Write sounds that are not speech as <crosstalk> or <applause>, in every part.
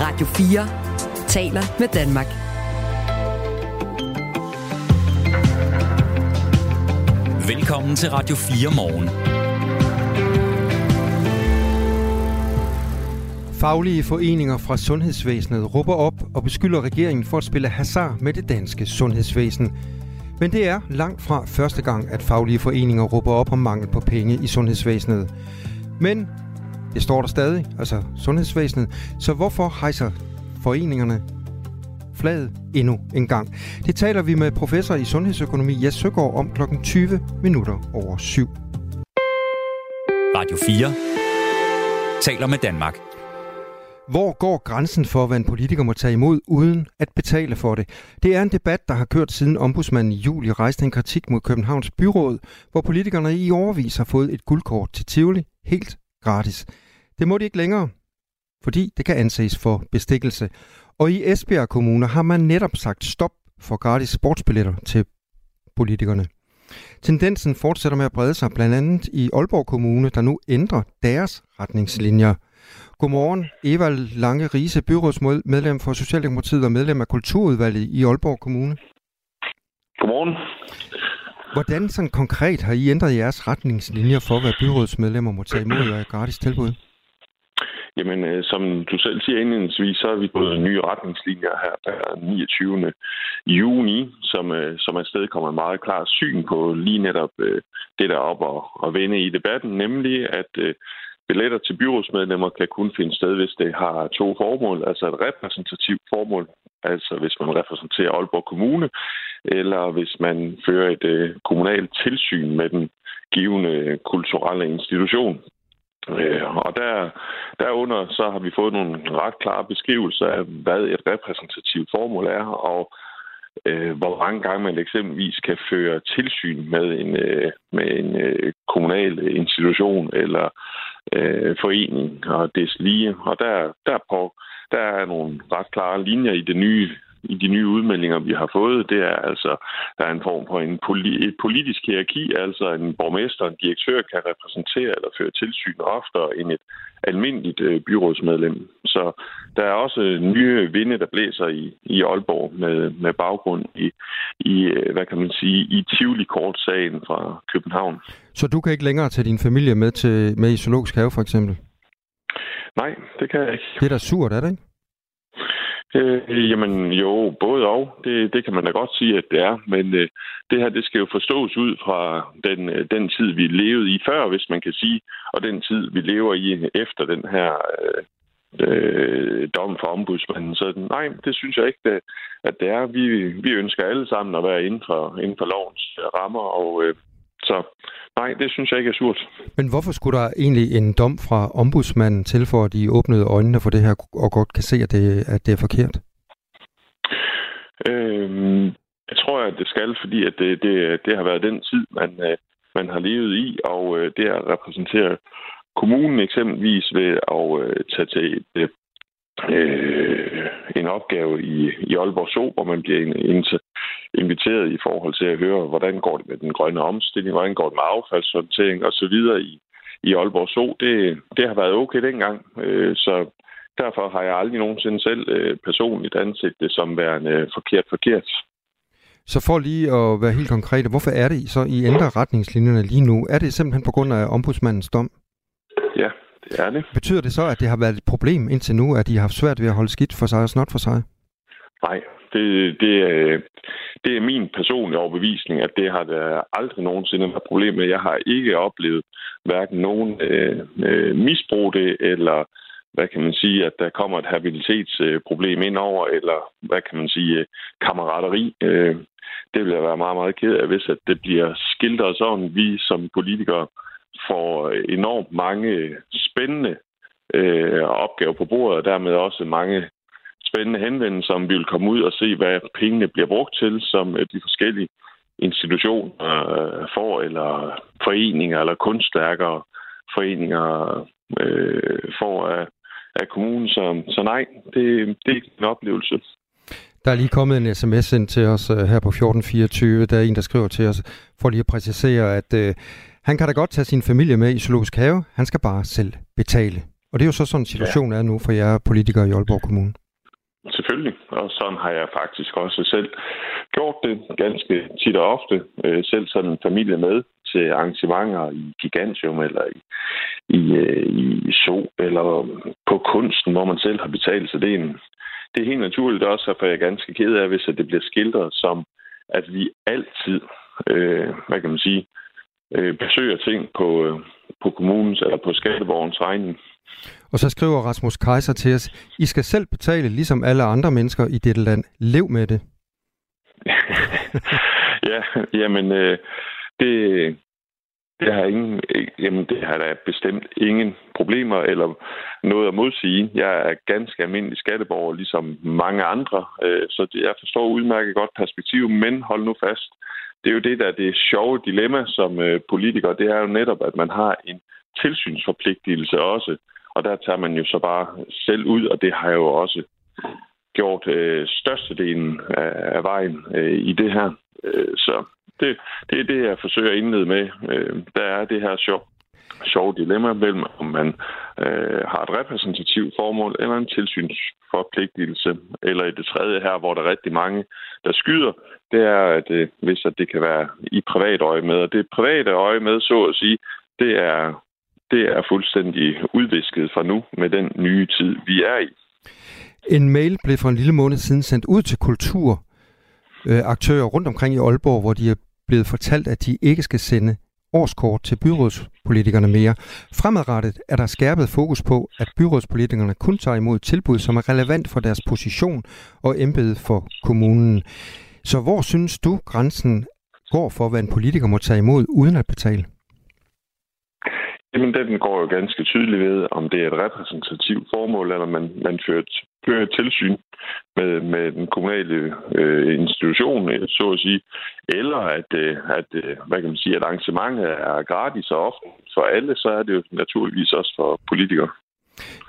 Radio 4 taler med Danmark. Velkommen til Radio 4 morgen. Faglige foreninger fra sundhedsvæsenet råber op og beskylder regeringen for at spille hasard med det danske sundhedsvæsen. Men det er langt fra første gang, at faglige foreninger råber op om mangel på penge i sundhedsvæsenet. Men det står der stadig, altså sundhedsvæsenet. Så hvorfor hejser foreningerne flaget endnu en gang? Det taler vi med professor i sundhedsøkonomi Jes Søgaard om klokken 20 minutter over syv. Radio 4 taler med Danmark. Hvor går grænsen for, hvad en politiker må tage imod uden at betale for det? Det er en debat, der har kørt siden ombudsmanden i juli rejste en kritik mod Københavns Byråd, hvor politikerne i overvis har fået et guldkort til Tivoli helt gratis. Det må de ikke længere, fordi det kan anses for bestikkelse. Og i Esbjerg Kommune har man netop sagt stop for gratis sportsbilletter til politikerne. Tendensen fortsætter med at brede sig blandt andet i Aalborg Kommune, der nu ændrer deres retningslinjer. Godmorgen, Eva Lange Riese, byrådsmedlem for Socialdemokratiet og medlem af Kulturudvalget i Aalborg Kommune. Godmorgen. Hvordan sådan konkret har I ændret jeres retningslinjer for, hvad byrådsmedlemmer må tage imod af gratis tilbud? Jamen, øh, som du selv siger indledningsvis, så har vi fået nye retningslinjer her øh, per 29. juni, som, øh, som afsted kommer meget klar syn på lige netop øh, det, der er op og, og vende i debatten, nemlig at øh, billetter til byrådsmedlemmer kan kun finde sted, hvis det har to formål, altså et repræsentativt formål, altså hvis man repræsenterer Aalborg Kommune, eller hvis man fører et øh, kommunalt tilsyn med den givende kulturelle institution. Øh, og der, derunder så har vi fået nogle ret klare beskrivelser af, hvad et repræsentativt formål er, og øh, hvor mange gange man eksempelvis kan føre tilsyn med en, øh, med en øh, kommunal institution eller øh, forening og des lige. Og der, derpå, der er nogle ret klare linjer i det nye i de nye udmeldinger, vi har fået, det er altså, der er en form for en poli- et politisk hierarki, altså en borgmester, en direktør kan repræsentere eller føre tilsyn oftere end et almindeligt øh, byrådsmedlem. Så der er også nye vinde, der blæser i, i Aalborg med, med baggrund i, i, øh, hvad kan man sige, i Tivoli-kortsagen fra København. Så du kan ikke længere tage din familie med til med i Zoologisk Have, for eksempel? Nej, det kan jeg ikke. Det er da surt, er det ikke? Øh, jamen jo, både og. Det, det kan man da godt sige, at det er. Men øh, det her, det skal jo forstås ud fra den, øh, den tid, vi levede i før, hvis man kan sige, og den tid, vi lever i efter den her øh, øh, dom fra ombudsmanden. Så nej, det synes jeg ikke, at det er. Vi, vi ønsker alle sammen at være inden for, inden for lovens rammer, og øh, så nej, det synes jeg ikke er surt. Men hvorfor skulle der egentlig en dom fra ombudsmanden til, for at de åbnede øjnene for det her, og godt kan se, at det, at det er forkert? Øhm, jeg tror, at det skal, fordi at det, det, det har været den tid, man, øh, man har levet i, og øh, det at repræsentere kommunen eksempelvis ved at øh, tage til et øh, en opgave i, i Aalborg Zoo, hvor man bliver inviteret i forhold til at høre, hvordan går det med den grønne omstilling, hvordan går det med affaldshåndtering osv. i, i Aalborg Zoo. Det, det har været okay dengang, øh, så derfor har jeg aldrig nogensinde selv øh, personligt anset det som værende forkert forkert. Så for lige at være helt konkret, hvorfor er det så, I ændrer retningslinjerne lige nu? Er det simpelthen på grund af ombudsmandens dom? Ja, det er det. Betyder det så, at det har været et problem indtil nu, at de har haft svært ved at holde skidt for sig og snot for sig? Nej, det, det, er, det er min personlige overbevisning, at det har der aldrig nogensinde været problem med. Jeg har ikke oplevet hverken nogen øh, øh, misbrug det, eller hvad kan man sige, at der kommer et habilitetsproblem ind over, eller hvad kan man sige, kammerateri. Øh, det vil jeg være meget, meget ked af, hvis at det bliver skildret sådan, vi som politikere får enormt mange spændende øh, opgaver på bordet, og dermed også mange spændende henvendelser, om vi vil komme ud og se, hvad pengene bliver brugt til, som øh, de forskellige institutioner øh, får, eller foreninger, eller kunstværker, foreninger øh, får af, af kommunen. Så, så nej, det, det er ikke en oplevelse. Der er lige kommet en sms ind til os uh, her på 1424. Der er en, der skriver til os, for lige at præcisere, at uh, han kan da godt tage sin familie med i Zoologisk Have. Han skal bare selv betale. Og det er jo så sådan en situation ja. er nu for jer politikere i Aalborg Kommune. Selvfølgelig, og sådan har jeg faktisk også selv gjort det ganske tit og ofte. Øh, selv sådan en familie med til arrangementer i Gigantium eller i, i, øh, i So eller på kunsten, hvor man selv har betalt. Så det er, en, det er helt naturligt også, for jeg er ganske ked af, hvis det bliver skildret som, at vi altid, øh, hvad kan man sige, øh, besøger ting på, øh, på kommunens eller på skatteborgens regning. Og så skriver Rasmus Kaiser til os, I skal selv betale, ligesom alle andre mennesker i dette land. Lev med det. <laughs> ja, jamen, øh, det, det har ingen, jamen, det har da bestemt ingen problemer eller noget at modsige. Jeg er ganske almindelig skatteborger, ligesom mange andre, øh, så jeg forstår udmærket godt perspektiv, men hold nu fast. Det er jo det, der er det sjove dilemma som øh, politiker, det er jo netop, at man har en tilsynsforpligtelse også. Og der tager man jo så bare selv ud, og det har jeg jo også gjort øh, størstedelen af, af vejen øh, i det her. Øh, så det, det er det, jeg forsøger at indlede med. Øh, der er det her sjov, sjove dilemma mellem, om man øh, har et repræsentativt formål eller en tilsynsforpligtelse. Eller i det tredje her, hvor der er rigtig mange, der skyder, det er, at øh, hvis at det kan være i privat øje med. Og det private øje med, så at sige, det er det er fuldstændig udvisket fra nu med den nye tid, vi er i. En mail blev for en lille måned siden sendt ud til kulturaktører rundt omkring i Aalborg, hvor de er blevet fortalt, at de ikke skal sende årskort til byrådspolitikerne mere. Fremadrettet er der skærpet fokus på, at byrådspolitikerne kun tager imod tilbud, som er relevant for deres position og embede for kommunen. Så hvor synes du, grænsen går for, hvad en politiker må tage imod uden at betale? Jamen, den går jo ganske tydeligt ved, om det er et repræsentativt formål, eller man, man fører, fører tilsyn med, med den kommunale øh, institution, så at sige, eller at, øh, at, øh, hvad kan man sige, at arrangementet er gratis og offentligt for alle, så er det jo naturligvis også for politikere.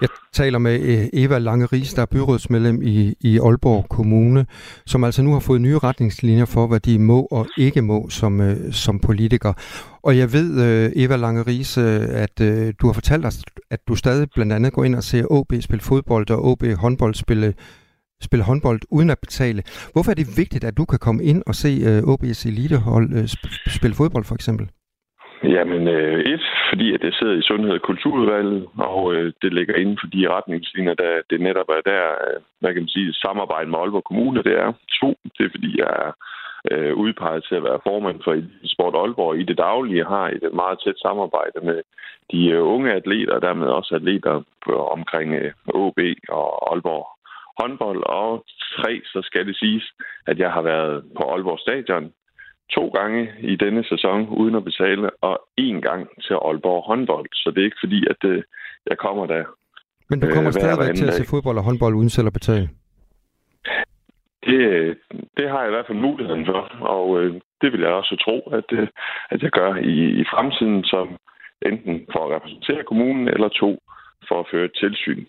Jeg taler med øh, Eva Lange Ries, der er byrådsmedlem i, i Aalborg Kommune, som altså nu har fået nye retningslinjer for, hvad de må og ikke må som, øh, som politiker. Og jeg ved, øh, Eva Lange Ries, øh, at øh, du har fortalt os, at du stadig blandt andet går ind og ser OB spille fodbold og OB håndbold spille, spille håndbold uden at betale. Hvorfor er det vigtigt, at du kan komme ind og se OB's elitehold spille fodbold for eksempel? Jamen, øh, et, fordi at det sidder i Sundhed- og Kulturudvalget, og øh, det ligger inden for de retningslinjer, der det netop er der, øh, hvad kan man sige, samarbejde med Aalborg Kommune, det er. To, det er fordi, jeg er øh, udpeget til at være formand for Sport Aalborg i det daglige, har et meget tæt samarbejde med de øh, unge atleter, og dermed også atleter på, omkring øh, OB og Aalborg håndbold. Og tre, så skal det siges, at jeg har været på Aalborg Stadion to gange i denne sæson uden at betale, og én gang til Aalborg håndbold. Så det er ikke fordi, at øh, jeg kommer der. Men du kommer øh, stadigvæk til at se fodbold og håndbold uden selv at betale? Det, det har jeg i hvert fald muligheden for, og øh, det vil jeg også tro, at, øh, at jeg gør i, i fremtiden, som enten for at repræsentere kommunen, eller to for at føre et tilsyn.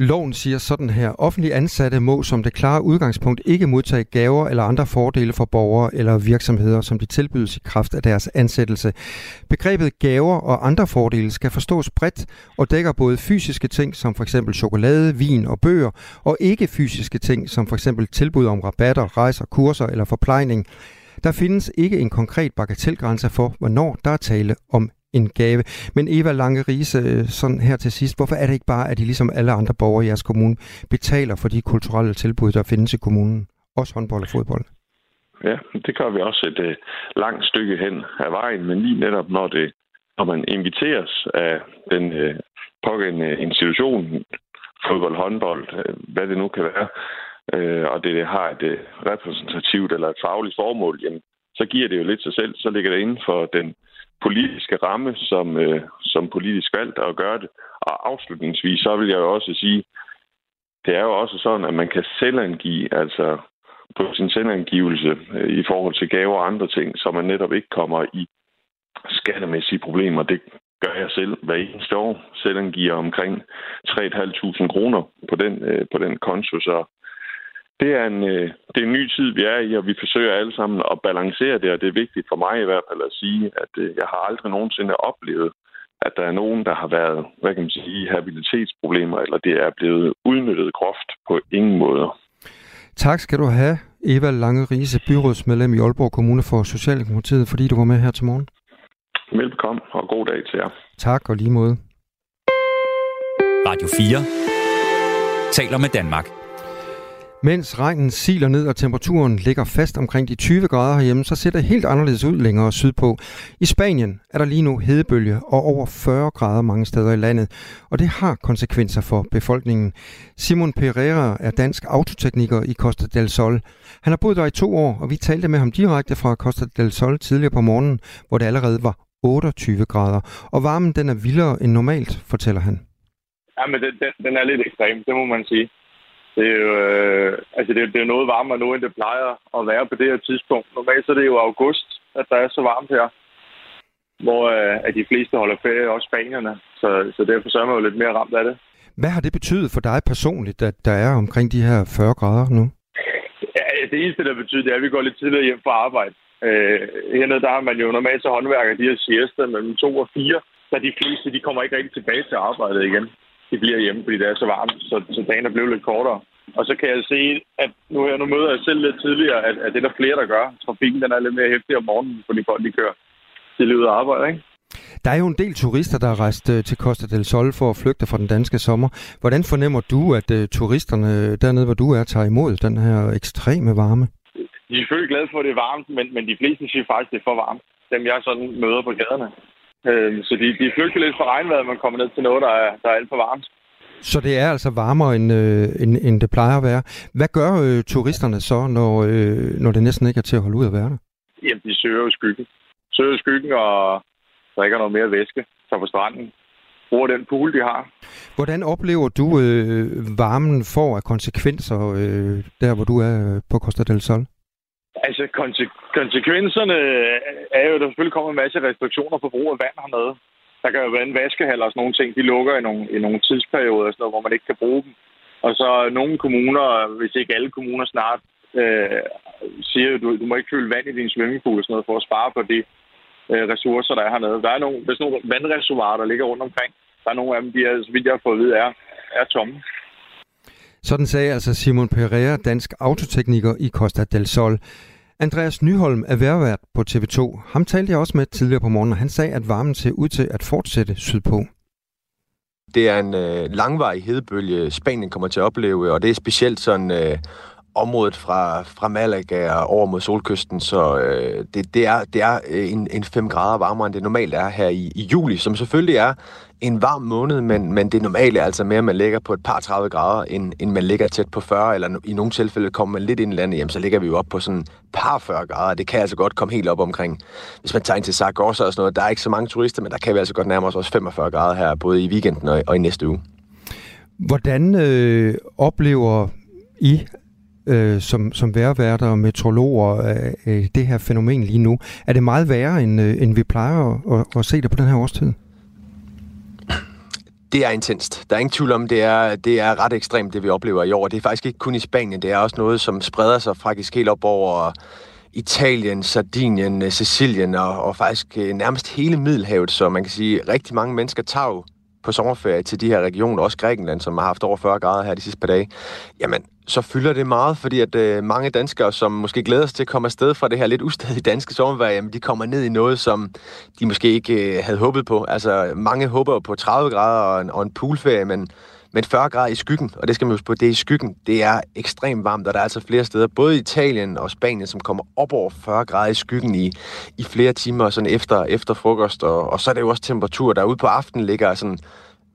Loven siger sådan her. Offentlige ansatte må som det klare udgangspunkt ikke modtage gaver eller andre fordele for borgere eller virksomheder, som de tilbydes i kraft af deres ansættelse. Begrebet gaver og andre fordele skal forstås bredt og dækker både fysiske ting som f.eks. chokolade, vin og bøger, og ikke fysiske ting som f.eks. tilbud om rabatter, rejser, kurser eller forplejning. Der findes ikke en konkret bagatelgrænse for, hvornår der er tale om en gave. Men Eva Lange Riese, øh, sådan her til sidst, hvorfor er det ikke bare, at de ligesom alle andre borgere i jeres kommune betaler for de kulturelle tilbud, der findes i kommunen? Også håndbold og fodbold. Ja, det gør vi også et øh, langt stykke hen af vejen, men lige netop når det når man inviteres af den øh, pågældende institution, fodbold, håndbold, øh, hvad det nu kan være, øh, og det har et øh, repræsentativt eller et fagligt formål, jamen, så giver det jo lidt sig selv. Så ligger det inden for den politiske ramme, som, øh, som politisk valgt at gøre det. Og afslutningsvis, så vil jeg jo også sige, det er jo også sådan, at man kan selvangive, altså på sin selvangivelse øh, i forhold til gaver og andre ting, så man netop ikke kommer i skattemæssige problemer. Det gør jeg selv hver eneste år. Selvangiver omkring 3.500 kroner på den, øh, på den konto, så det er, en, øh, det er en ny tid, vi er i, og vi forsøger alle sammen at balancere det, og det er vigtigt for mig i hvert fald at sige, at øh, jeg har aldrig nogensinde oplevet at der er nogen, der har været, hvad kan man sige, habilitetsproblemer, eller det er blevet udnyttet groft på ingen måder. Tak skal du have, Eva Lange Riese, byrådsmedlem i Aalborg Kommune for Socialdemokratiet, fordi du var med her til morgen. Velkommen, og god dag til jer. Tak, og lige måde. Radio 4 taler med Danmark. Mens regnen siler ned og temperaturen ligger fast omkring de 20 grader herhjemme, så ser det helt anderledes ud længere sydpå. I Spanien er der lige nu hedebølge og over 40 grader mange steder i landet, og det har konsekvenser for befolkningen. Simon Pereira er dansk autotekniker i Costa del Sol. Han har boet der i to år, og vi talte med ham direkte fra Costa del Sol tidligere på morgenen, hvor det allerede var 28 grader, og varmen den er vildere end normalt, fortæller han. Ja, men den, den, den er lidt ekstrem, det må man sige. Det er jo øh, altså det, det er noget varmere nu, end det plejer at være på det her tidspunkt. Normalt så er det jo august, at der er så varmt her, hvor øh, at de fleste holder ferie, også spanierne. Så, så derfor så er man jo lidt mere ramt af det. Hvad har det betydet for dig personligt, at der er omkring de her 40 grader nu? Ja, det eneste, der betyder, det er, at vi går lidt tidligere hjem fra arbejde. Øh, hernede, der har man jo normalt så håndværker de her siesta mellem to og fire, så de fleste, de kommer ikke rigtig tilbage til arbejdet igen de bliver hjemme, fordi det er så varmt, så, så dagen er blevet lidt kortere. Og så kan jeg se, at nu, her, nu møder jeg selv lidt tidligere, at, at det er der flere, der gør. Trafikken den er lidt mere hæftig om morgenen, fordi folk de kører tidligt ud af arbejde, ikke? Der er jo en del turister, der har rejst øh, til Costa del Sol for at flygte fra den danske sommer. Hvordan fornemmer du, at uh, turisterne dernede, hvor du er, tager imod den her ekstreme varme? De er selvfølgelig glade for, at det er varmt, men, men de fleste siger faktisk, at det er for varmt. Dem jeg sådan møder på gaderne. Øh, så de, de flygter lidt fra regnvejret, man kommer ned til noget, der er, der er alt for varmt. Så det er altså varmere, end, øh, end, end det plejer at være. Hvad gør øh, turisterne så, når, øh, når det næsten ikke er til at holde ud at være der? Jamen, de søger jo skyggen. Søger skyggen og drikker noget mere væske, tager på stranden, bruger den pool, de har. Hvordan oplever du øh, varmen får af konsekvenser øh, der, hvor du er øh, på Costa del Sol? Altså, konse- konsekvenserne er jo, at der selvfølgelig kommer en masse restriktioner på brug af vand hernede. Der kan jo være en vaskehal og sådan nogle ting. De lukker i nogle, i nogle tidsperioder, sådan noget, hvor man ikke kan bruge dem. Og så nogle kommuner, hvis ikke alle kommuner snart, øh, siger, at du, du må ikke fylde vand i din swimmingpool og sådan noget, for at spare på de øh, ressourcer, der er hernede. Der er nogle, der er sådan nogle vandreservoirer, der ligger rundt omkring. Der er nogle af dem, de er, så vidt jeg har fået at vide, er, er tomme. Sådan sagde altså Simon Pereira, dansk autotekniker i Costa del Sol. Andreas Nyholm er værvært på TV2. Ham talte jeg også med tidligere på morgenen, og han sagde, at varmen ser ud til at fortsætte sydpå. Det er en øh, langvarig hedebølge, Spanien kommer til at opleve, og det er specielt sådan øh, området fra, fra Malaga og over mod solkysten, så øh, det, det er, det er øh, en, en 5 grader varmere, end det normalt er her i, i juli, som selvfølgelig er en varm måned, men, men det normale er altså mere, at man ligger på et par 30 grader, end, end man ligger tæt på 40, eller i nogle tilfælde kommer man lidt ind i landet, jamen, så ligger vi jo op på sådan par 40 grader. Det kan altså godt komme helt op omkring. Hvis man tager ind til Zaragoza og sådan noget, der er ikke så mange turister, men der kan vi altså godt nærme os også 45 grader her, både i weekenden og, og i næste uge. Hvordan øh, oplever I øh, som, som værværter og meteorologer øh, øh, det her fænomen lige nu? Er det meget værre, end, øh, end vi plejer at, at, at se det på den her årstid? Det er intenst. Der er ingen tvivl om, det er, det er ret ekstremt, det vi oplever i år. Det er faktisk ikke kun i Spanien, det er også noget, som spreder sig faktisk helt op over Italien, Sardinien, Sicilien og, og faktisk øh, nærmest hele Middelhavet. Så man kan sige, at rigtig mange mennesker tager på sommerferie til de her regioner, også Grækenland, som har haft over 40 grader her de sidste par dage. Jamen, så fylder det meget, fordi at øh, mange danskere, som måske glæder sig til at komme afsted fra det her lidt ustadige danske sommervejr, jamen, de kommer ned i noget, som de måske ikke øh, havde håbet på. Altså, mange håber på 30 grader og en, og en poolferie, men, men 40 grader i skyggen, og det skal man huske på, det er i skyggen. Det er ekstremt varmt, og der er altså flere steder, både i Italien og Spanien, som kommer op over 40 grader i skyggen i, i flere timer sådan efter, efter frokost. Og, og så er det jo også temperatur, der ude på aftenen ligger sådan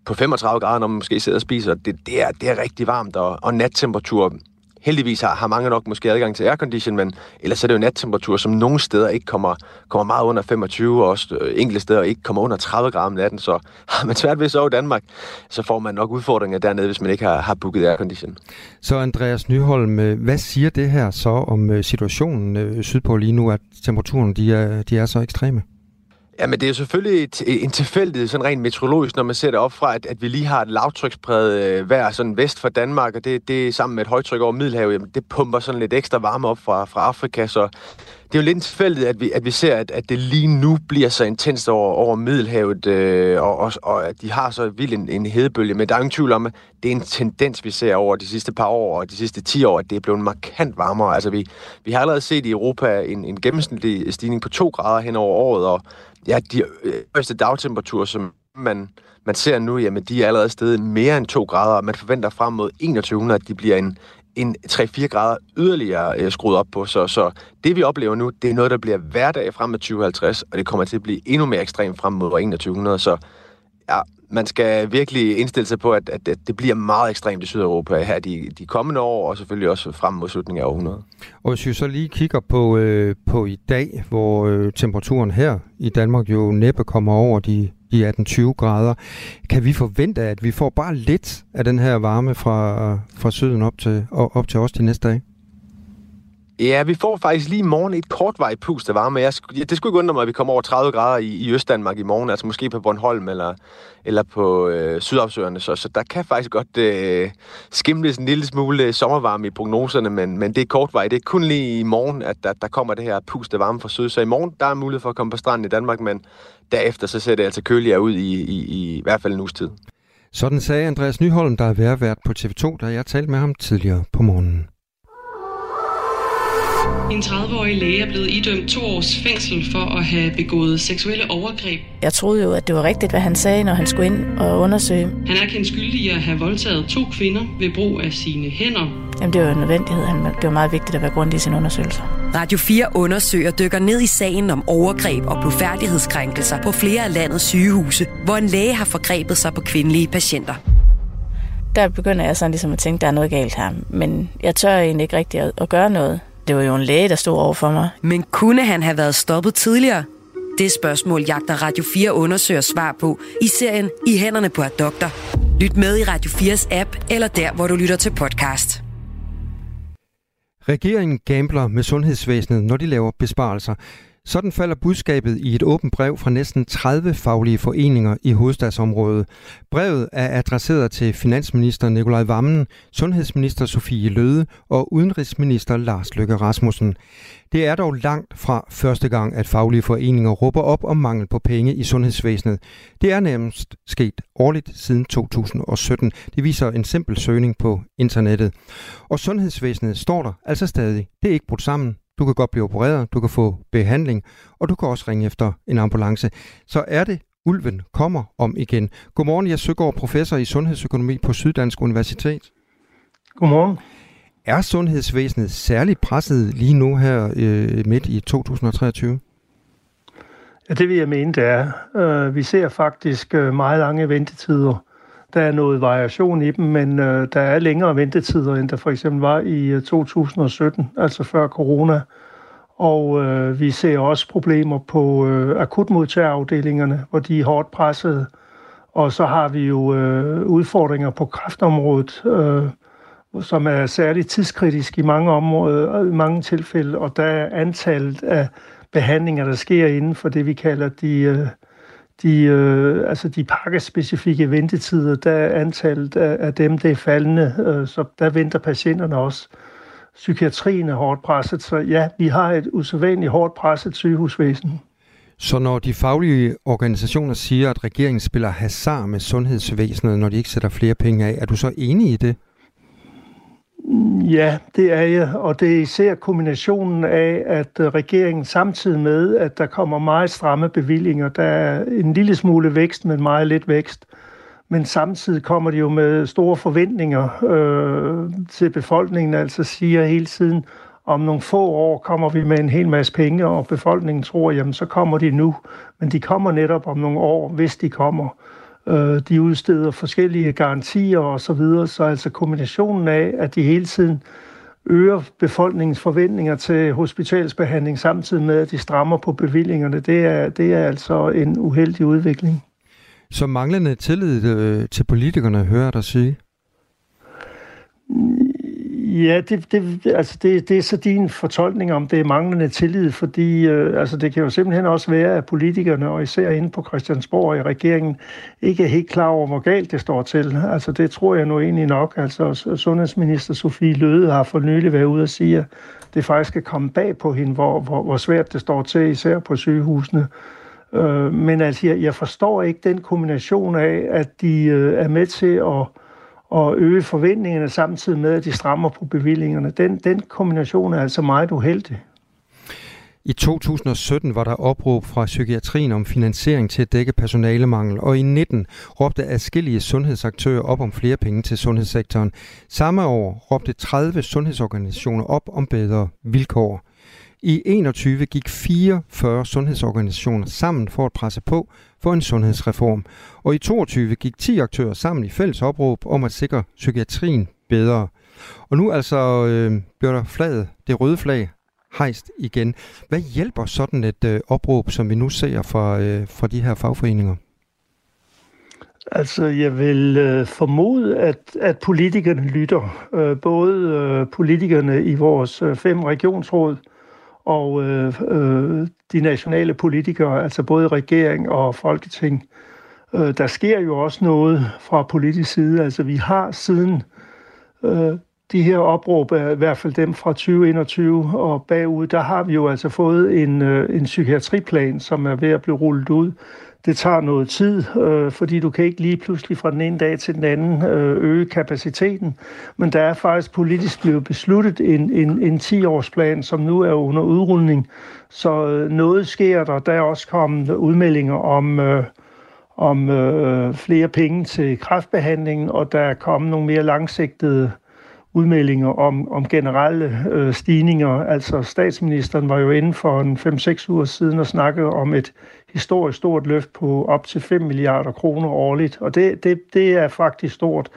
på 35 grader, når man måske sidder og spiser. Det, det, er, det er rigtig varmt, og, og nattemperatur heldigvis har, har mange nok måske adgang til aircondition, men ellers er det jo nattemperatur, som nogle steder ikke kommer, kommer meget under 25, og også øh, enkelte steder ikke kommer under 30 grader om natten, så <laughs> har man svært ved at sove i Danmark, så får man nok udfordringer dernede, hvis man ikke har, har booket aircondition. Så Andreas Nyholm, øh, hvad siger det her så om øh, situationen øh, sydpå lige nu, at temperaturen de er, de er så ekstreme? Ja, men det er selvfølgelig et, en tilfældighed, sådan rent meteorologisk, når man ser det op fra, at, at vi lige har et lavtrykspræget øh, vejr sådan vest for Danmark, og det, det sammen med et højtryk over Middelhavet, jamen, det pumper sådan lidt ekstra varme op fra, fra Afrika, så det er jo lidt tilfældigt, at vi, at vi ser, at, at det lige nu bliver så intenst over, over Middelhavet, øh, og, og, og at de har så vild en, en hedebølge. Men der er ingen tvivl om, at det er en tendens, vi ser over de sidste par år, og de sidste 10 år, at det er blevet markant varmere. Altså, vi, vi har allerede set i Europa en, en gennemsnitlig stigning på 2 grader hen over året, og ja, de øh, højeste dagtemperaturer, som man, man ser nu, jamen, de er allerede steget mere end 2 grader, og man forventer frem mod 2100, at de bliver en, en 3-4 grader yderligere øh, skruet op på. Så, så det, vi oplever nu, det er noget, der bliver hverdag frem mod 2050, og det kommer til at blive endnu mere ekstremt frem mod 2100. Så ja, man skal virkelig indstille sig på, at, at, at det bliver meget ekstremt i Sydeuropa her de, de kommende år, og selvfølgelig også frem mod slutningen af århundredet. Og hvis vi så lige kigger på, øh, på i dag, hvor øh, temperaturen her i Danmark jo næppe kommer over de de 18-20 grader. Kan vi forvente, at vi får bare lidt af den her varme fra, fra syden op til, op til os de næste dage? Ja, vi får faktisk lige i morgen et kortvarigt pust af varme. Jeg, det skulle ikke undre mig, at vi kommer over 30 grader i, i Østdanmark i morgen, altså måske på Bornholm eller, eller på øh, Sydafsøerne. Så, så der kan faktisk godt øh, skimles en lille smule øh, sommervarme i prognoserne, men, men det er kortvarigt. Det er kun lige i morgen, at der, der kommer det her pust af varme fra syd. Så i morgen der er mulighed for at komme på stranden i Danmark, men derefter så ser det altså køligere ud i, i, i, i hvert fald en uges tid. Sådan sagde Andreas Nyholm, der er værvært på TV2, da jeg talte med ham tidligere på morgenen. En 30-årig læge er blevet idømt to års fængsel for at have begået seksuelle overgreb. Jeg troede jo, at det var rigtigt, hvad han sagde, når han skulle ind og undersøge. Han er kendt skyldig i at have voldtaget to kvinder ved brug af sine hænder. Jamen, det var en nødvendighed. Det var meget vigtigt at være grundig i sin undersøgelse. Radio 4 undersøger dykker ned i sagen om overgreb og blodfærdighedskrænkelser på flere af landets sygehuse, hvor en læge har forgrebet sig på kvindelige patienter. Der begynder jeg sådan ligesom at tænke, at der er noget galt her. Men jeg tør egentlig ikke rigtig at, at gøre noget. Det var jo en læge, der stod over for mig. Men kunne han have været stoppet tidligere? Det spørgsmål jagter Radio 4 undersøger svar på i serien I hænderne på et doktor. Lyt med i Radio 4's app eller der, hvor du lytter til podcast. Regeringen gambler med sundhedsvæsenet, når de laver besparelser. Sådan falder budskabet i et åbent brev fra næsten 30 faglige foreninger i hovedstadsområdet. Brevet er adresseret til finansminister Nikolaj Vammen, sundhedsminister Sofie Løde og udenrigsminister Lars Løkke Rasmussen. Det er dog langt fra første gang, at faglige foreninger råber op om mangel på penge i sundhedsvæsenet. Det er nærmest sket årligt siden 2017. Det viser en simpel søgning på internettet. Og sundhedsvæsenet står der altså stadig. Det er ikke brudt sammen. Du kan godt blive opereret, du kan få behandling, og du kan også ringe efter en ambulance. Så er det Ulven kommer om igen. Godmorgen, jeg Søgaard, professor i sundhedsøkonomi på Syddansk Universitet. Godmorgen. Er sundhedsvæsenet særligt presset lige nu her øh, midt i 2023? Ja, det vil jeg mene, det er. Uh, vi ser faktisk uh, meget lange ventetider. Der er noget variation i dem, men øh, der er længere ventetider, end der for eksempel var i øh, 2017, altså før corona. Og øh, vi ser også problemer på øh, akutmodtagerafdelingerne, hvor de er hårdt presset. Og så har vi jo øh, udfordringer på kræftområdet, øh, som er særligt tidskritisk i mange områder, øh, i mange tilfælde, og der er antallet af behandlinger, der sker inden for det, vi kalder de, øh, de, øh, altså de pakkespecifikke ventetider, der er antallet af dem, det er faldende, øh, så der venter patienterne også. Psykiatrien er hårdt presset, så ja, vi har et usædvanligt hårdt presset sygehusvæsen. Så når de faglige organisationer siger, at regeringen spiller hasard med sundhedsvæsenet, når de ikke sætter flere penge af, er du så enig i det? Ja, det er jeg, og det er især kombinationen af, at øh, regeringen samtidig med, at der kommer meget stramme bevillinger, der er en lille smule vækst, men meget lidt vækst, men samtidig kommer de jo med store forventninger øh, til befolkningen, altså siger hele tiden, om nogle få år kommer vi med en hel masse penge, og befolkningen tror, jamen så kommer de nu, men de kommer netop om nogle år, hvis de kommer. Øh, de udsteder forskellige garantier og så videre, så altså kombinationen af, at de hele tiden øger befolkningens forventninger til hospitalsbehandling, samtidig med, at de strammer på bevillingerne, det er, det er altså en uheldig udvikling. Så manglende tillid øh, til politikerne, hører der sige? Ja, det, det, altså det, det er så din fortolkning om, det er manglende tillid, fordi øh, altså det kan jo simpelthen også være, at politikerne, og især inde på Christiansborg og i regeringen, ikke er helt klar over, hvor galt det står til. Altså det tror jeg nu egentlig nok. Altså sundhedsminister Sofie Løde har for nylig været ude og sige, at det faktisk er komme bag på hende, hvor, hvor, hvor svært det står til, især på sygehusene. Øh, men altså, jeg, jeg forstår ikke den kombination af, at de øh, er med til at og øge forventningerne samtidig med, at de strammer på bevillingerne. Den, den kombination er altså meget uheldig. I 2017 var der opråb fra psykiatrien om finansiering til at dække personalemangel, og i 19 råbte adskillige sundhedsaktører op om flere penge til sundhedssektoren. Samme år råbte 30 sundhedsorganisationer op om bedre vilkår. I 21 gik 44 sundhedsorganisationer sammen for at presse på for en sundhedsreform. Og i 22 gik 10 aktører sammen i fælles opråb om at sikre psykiatrien bedre. Og nu altså øh, bliver der flaget, det røde flag, hejst igen. Hvad hjælper sådan et øh, opråb, som vi nu ser fra, øh, fra de her fagforeninger? Altså, jeg vil øh, formode, at, at politikerne lytter. Øh, både øh, politikerne i vores øh, fem regionsråd, og øh, øh, de nationale politikere, altså både regering og folketing. Øh, der sker jo også noget fra politisk side. Altså vi har siden øh, de her opråb, øh, i hvert fald dem fra 2021 og bagud, der har vi jo altså fået en, øh, en psykiatriplan, som er ved at blive rullet ud det tager noget tid, øh, fordi du kan ikke lige pludselig fra den ene dag til den anden øh, øge kapaciteten. Men der er faktisk politisk blevet besluttet en, en, en 10-årsplan, som nu er under udrulning. Så øh, noget sker der. Der er også kommet udmeldinger om... Øh, om øh, flere penge til kræftbehandlingen, og der er kommet nogle mere langsigtede udmeldinger om, om generelle øh, stigninger. Altså statsministeren var jo inde for en 5-6 uger siden og snakkede om et historisk stort løft på op til 5 milliarder kroner årligt, og det, det, det er faktisk stort.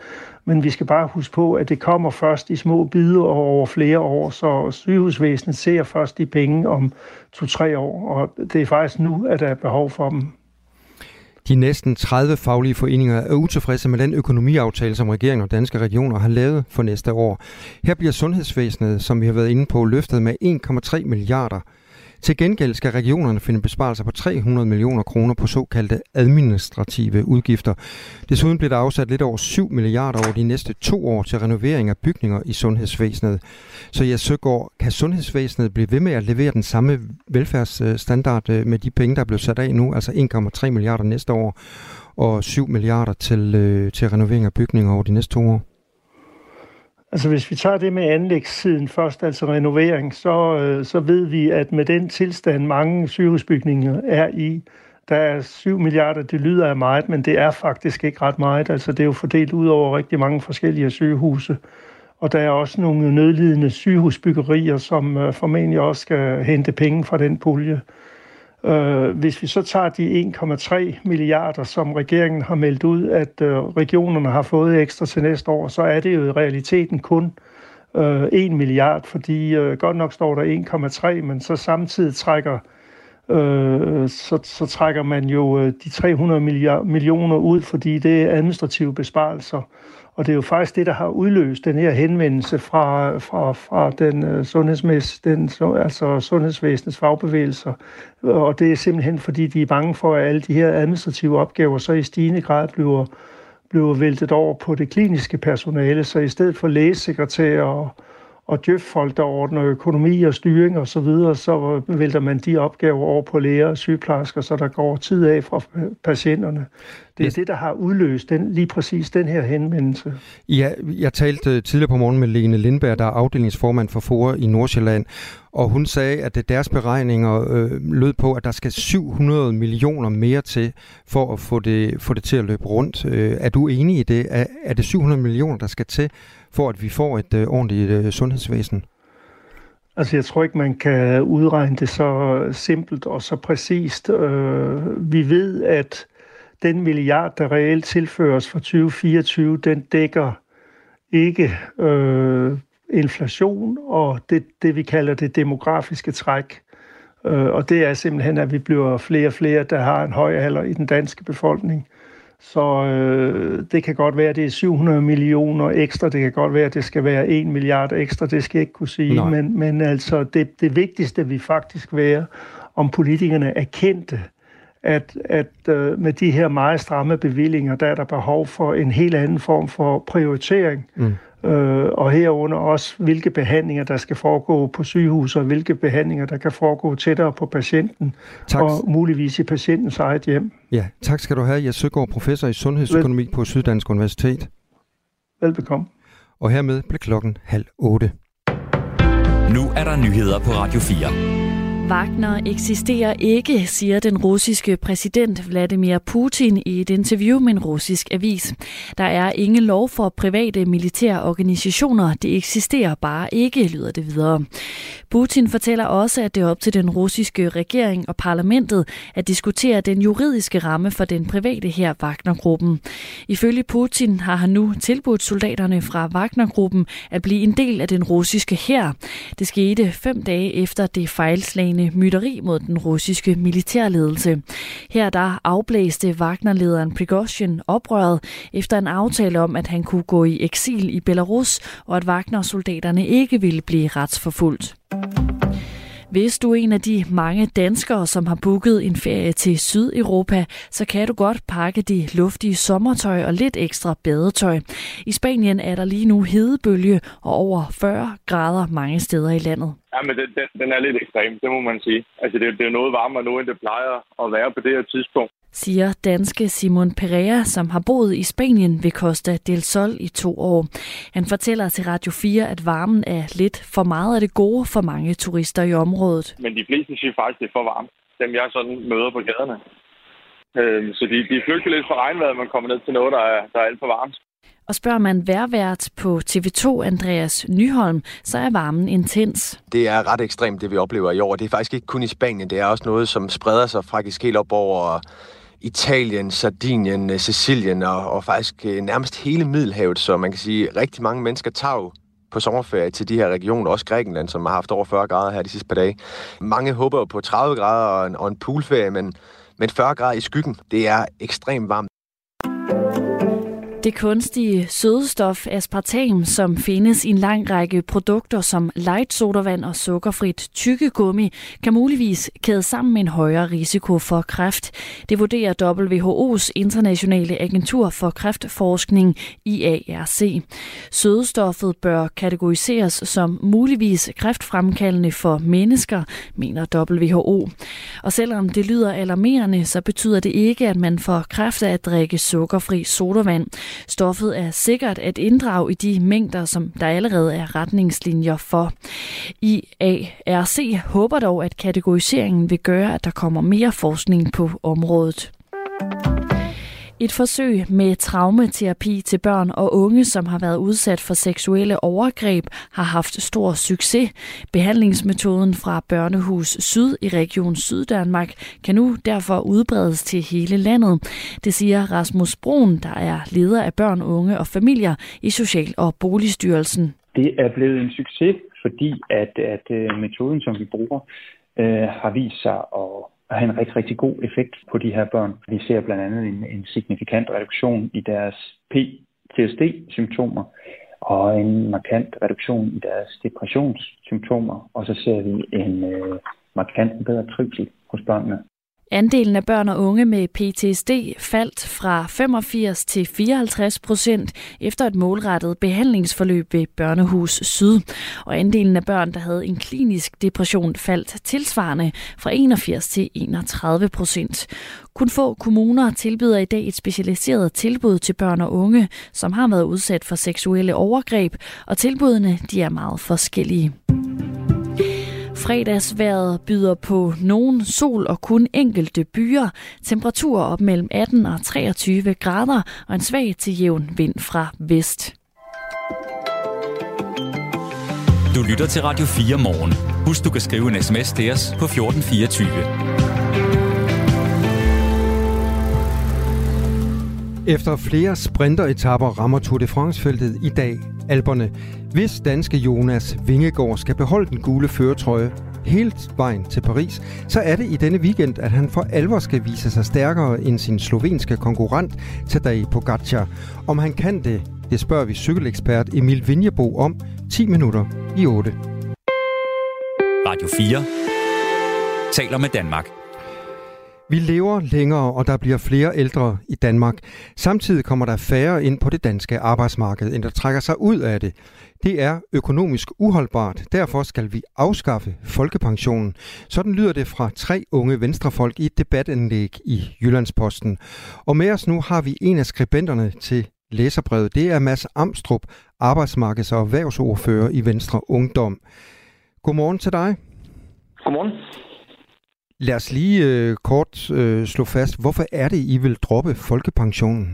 Men vi skal bare huske på, at det kommer først i små bidder og over flere år, så sygehusvæsenet ser først de penge om 2-3 år, og det er faktisk nu, at der er behov for dem. De næsten 30 faglige foreninger er utilfredse med den økonomiaftale, som regeringen og danske regioner har lavet for næste år. Her bliver sundhedsvæsenet, som vi har været inde på, løftet med 1,3 milliarder til gengæld skal regionerne finde besparelser på 300 millioner kroner på såkaldte administrative udgifter. Desuden bliver der afsat lidt over 7 milliarder over de næste to år til renovering af bygninger i sundhedsvæsenet. Så jeg Søgaard, kan sundhedsvæsenet blive ved med at levere den samme velfærdsstandard øh, med de penge, der er blevet sat af nu, altså 1,3 milliarder næste år, og 7 milliarder til, øh, til renovering af bygninger over de næste to år? Altså hvis vi tager det med anlægssiden først, altså renovering, så, øh, så ved vi, at med den tilstand, mange sygehusbygninger er i, der er 7 milliarder, det lyder af meget, men det er faktisk ikke ret meget. Altså det er jo fordelt ud over rigtig mange forskellige sygehuse. Og der er også nogle nødlidende sygehusbyggerier, som øh, formentlig også skal hente penge fra den pulje. Øh, hvis vi så tager de 1,3 milliarder, som regeringen har meldt ud, at øh, regionerne har fået ekstra til næste år, så er det jo i realiteten kun øh, 1 milliard, fordi øh, godt nok står der 1,3, men så samtidig trækker øh, så, så trækker man jo øh, de 300 millioner ud, fordi det er administrative besparelser. Og det er jo faktisk det, der har udløst den her henvendelse fra, fra, fra den, uh, sundhedsmæs, den altså sundhedsvæsenets fagbevægelser. Og det er simpelthen, fordi de er bange for, at alle de her administrative opgaver så i stigende grad bliver, bliver væltet over på det kliniske personale. Så i stedet for lægesekretærer og, og djøf-folk, der ordner økonomi og styring og så videre, så vælter man de opgaver over på læger og sygeplejersker, så der går tid af fra patienterne. Det er det, der har udløst den, lige præcis den her henvendelse. Ja, jeg talte tidligere på morgen med Lene Lindberg, der er afdelingsformand for FOA i Nordsjælland, og hun sagde, at deres beregninger øh, lød på, at der skal 700 millioner mere til for at få det, få det til at løbe rundt. Øh, er du enig i det? Er, er det 700 millioner, der skal til, for at vi får et øh, ordentligt øh, sundhedsvæsen? Altså, jeg tror ikke, man kan udregne det så simpelt og så præcist. Øh, vi ved, at den milliard, der reelt tilføres for 2024, den dækker ikke øh, inflation og det, det, vi kalder det demografiske træk. Øh, og det er simpelthen, at vi bliver flere og flere, der har en høj alder i den danske befolkning. Så øh, det kan godt være, at det er 700 millioner ekstra. Det kan godt være, at det skal være 1 milliard ekstra. Det skal jeg ikke kunne sige. Men, men altså, det, det vigtigste vil faktisk være, om politikerne erkendte, at, at øh, med de her meget stramme bevillinger, der er der behov for en helt anden form for prioritering. Mm. Øh, og herunder også, hvilke behandlinger, der skal foregå på sygehus, og hvilke behandlinger, der kan foregå tættere på patienten, tak. og muligvis i patientens eget hjem. Ja, tak skal du have. Jeg Søgaard, professor i sundhedsøkonomi Vel... på Syddansk Universitet. Velbekomme. Og hermed blev klokken halv otte. Nu er der nyheder på Radio 4. Wagner eksisterer ikke, siger den russiske præsident Vladimir Putin i et interview med en russisk avis. Der er ingen lov for private militære organisationer. Det eksisterer bare ikke, lyder det videre. Putin fortæller også, at det er op til den russiske regering og parlamentet at diskutere den juridiske ramme for den private her Wagner-gruppen. Ifølge Putin har han nu tilbudt soldaterne fra Wagner-gruppen at blive en del af den russiske hær. Det skete fem dage efter det fejlslagende pågående myteri mod den russiske militærledelse. Her der afblæste Wagner-lederen Prigozhin oprøret efter en aftale om, at han kunne gå i eksil i Belarus, og at Wagner-soldaterne ikke ville blive retsforfulgt. Hvis du er en af de mange danskere, som har booket en ferie til Sydeuropa, så kan du godt pakke de luftige sommertøj og lidt ekstra badetøj. I Spanien er der lige nu hedebølge og over 40 grader mange steder i landet. Ja, men den, den, den er lidt ekstrem, det må man sige. Altså, det, det er noget varmere nu, end det plejer at være på det her tidspunkt siger danske Simon Pereira, som har boet i Spanien ved Costa del Sol i to år. Han fortæller til Radio 4, at varmen er lidt for meget af det gode for mange turister i området. Men de fleste siger faktisk, at det er for varmt, dem jeg sådan møder på gaderne. Øhm, så de, de flygter lidt fra regnvejret, man kommer ned til noget, der er, der er alt for varmt. Og spørger man værvært på TV2 Andreas Nyholm, så er varmen intens. Det er ret ekstremt, det vi oplever i år. Det er faktisk ikke kun i Spanien, det er også noget, som spreder sig faktisk helt op over Italien, Sardinien, øh, Sicilien og, og faktisk øh, nærmest hele Middelhavet. Så man kan sige, at rigtig mange mennesker tager på sommerferie til de her regioner, også Grækenland, som har haft over 40 grader her de sidste par dage. Mange håber på 30 grader og en, og en poolferie, men, men 40 grader i skyggen, det er ekstremt varmt. Det kunstige sødestof aspartam, som findes i en lang række produkter som light sodavand og sukkerfrit tykkegummi, kan muligvis kæde sammen med en højere risiko for kræft. Det vurderer WHO's internationale agentur for kræftforskning IARC. Sødestoffet bør kategoriseres som muligvis kræftfremkaldende for mennesker, mener WHO. Og selvom det lyder alarmerende, så betyder det ikke, at man får kræft af at drikke sukkerfri sodavand. Stoffet er sikkert at inddrage i de mængder, som der allerede er retningslinjer for. IARC håber dog, at kategoriseringen vil gøre, at der kommer mere forskning på området. Et forsøg med traumaterapi til børn og unge, som har været udsat for seksuelle overgreb, har haft stor succes. Behandlingsmetoden fra Børnehus Syd i Region Syddanmark kan nu derfor udbredes til hele landet. Det siger Rasmus Brun, der er leder af børn, unge og familier i Social- og Boligstyrelsen. Det er blevet en succes, fordi at, at øh, metoden, som vi bruger, øh, har vist sig at at have en rigtig, rigtig god effekt på de her børn. Vi ser blandt andet en, en signifikant reduktion i deres PTSD-symptomer og en markant reduktion i deres depressionssymptomer, og så ser vi en øh, markant bedre trivsel hos børnene. Andelen af børn og unge med PTSD faldt fra 85 til 54 procent efter et målrettet behandlingsforløb ved Børnehus Syd. Og andelen af børn, der havde en klinisk depression, faldt tilsvarende fra 81 til 31 procent. Kun få kommuner tilbyder i dag et specialiseret tilbud til børn og unge, som har været udsat for seksuelle overgreb, og tilbudene de er meget forskellige. Fredagsværet byder på nogen sol og kun enkelte byer. Temperaturer op mellem 18 og 23 grader og en svag til jævn vind fra vest. Du lytter til Radio 4 morgen. Husk, du kan skrive en sms til os på 1424. Efter flere sprinteretapper rammer Tour de France-feltet i dag alberne. Hvis danske Jonas Vingegaard skal beholde den gule føretrøje, helt vejen til Paris, så er det i denne weekend, at han for alvor skal vise sig stærkere end sin slovenske konkurrent Tadej Pogacar. Om han kan det, det spørger vi cykelekspert Emil Vinjebo om 10 minutter i 8. Radio 4 taler med Danmark. Vi lever længere, og der bliver flere ældre i Danmark. Samtidig kommer der færre ind på det danske arbejdsmarked, end der trækker sig ud af det. Det er økonomisk uholdbart. Derfor skal vi afskaffe folkepensionen. Sådan lyder det fra tre unge venstrefolk i et debatindlæg i Jyllandsposten. Og med os nu har vi en af skribenterne til læserbrevet. Det er Mads Amstrup, arbejdsmarkeds- og erhvervsordfører i Venstre Ungdom. Godmorgen til dig. Godmorgen. Lad os lige øh, kort øh, slå fast, hvorfor er det, I vil droppe folkepensionen?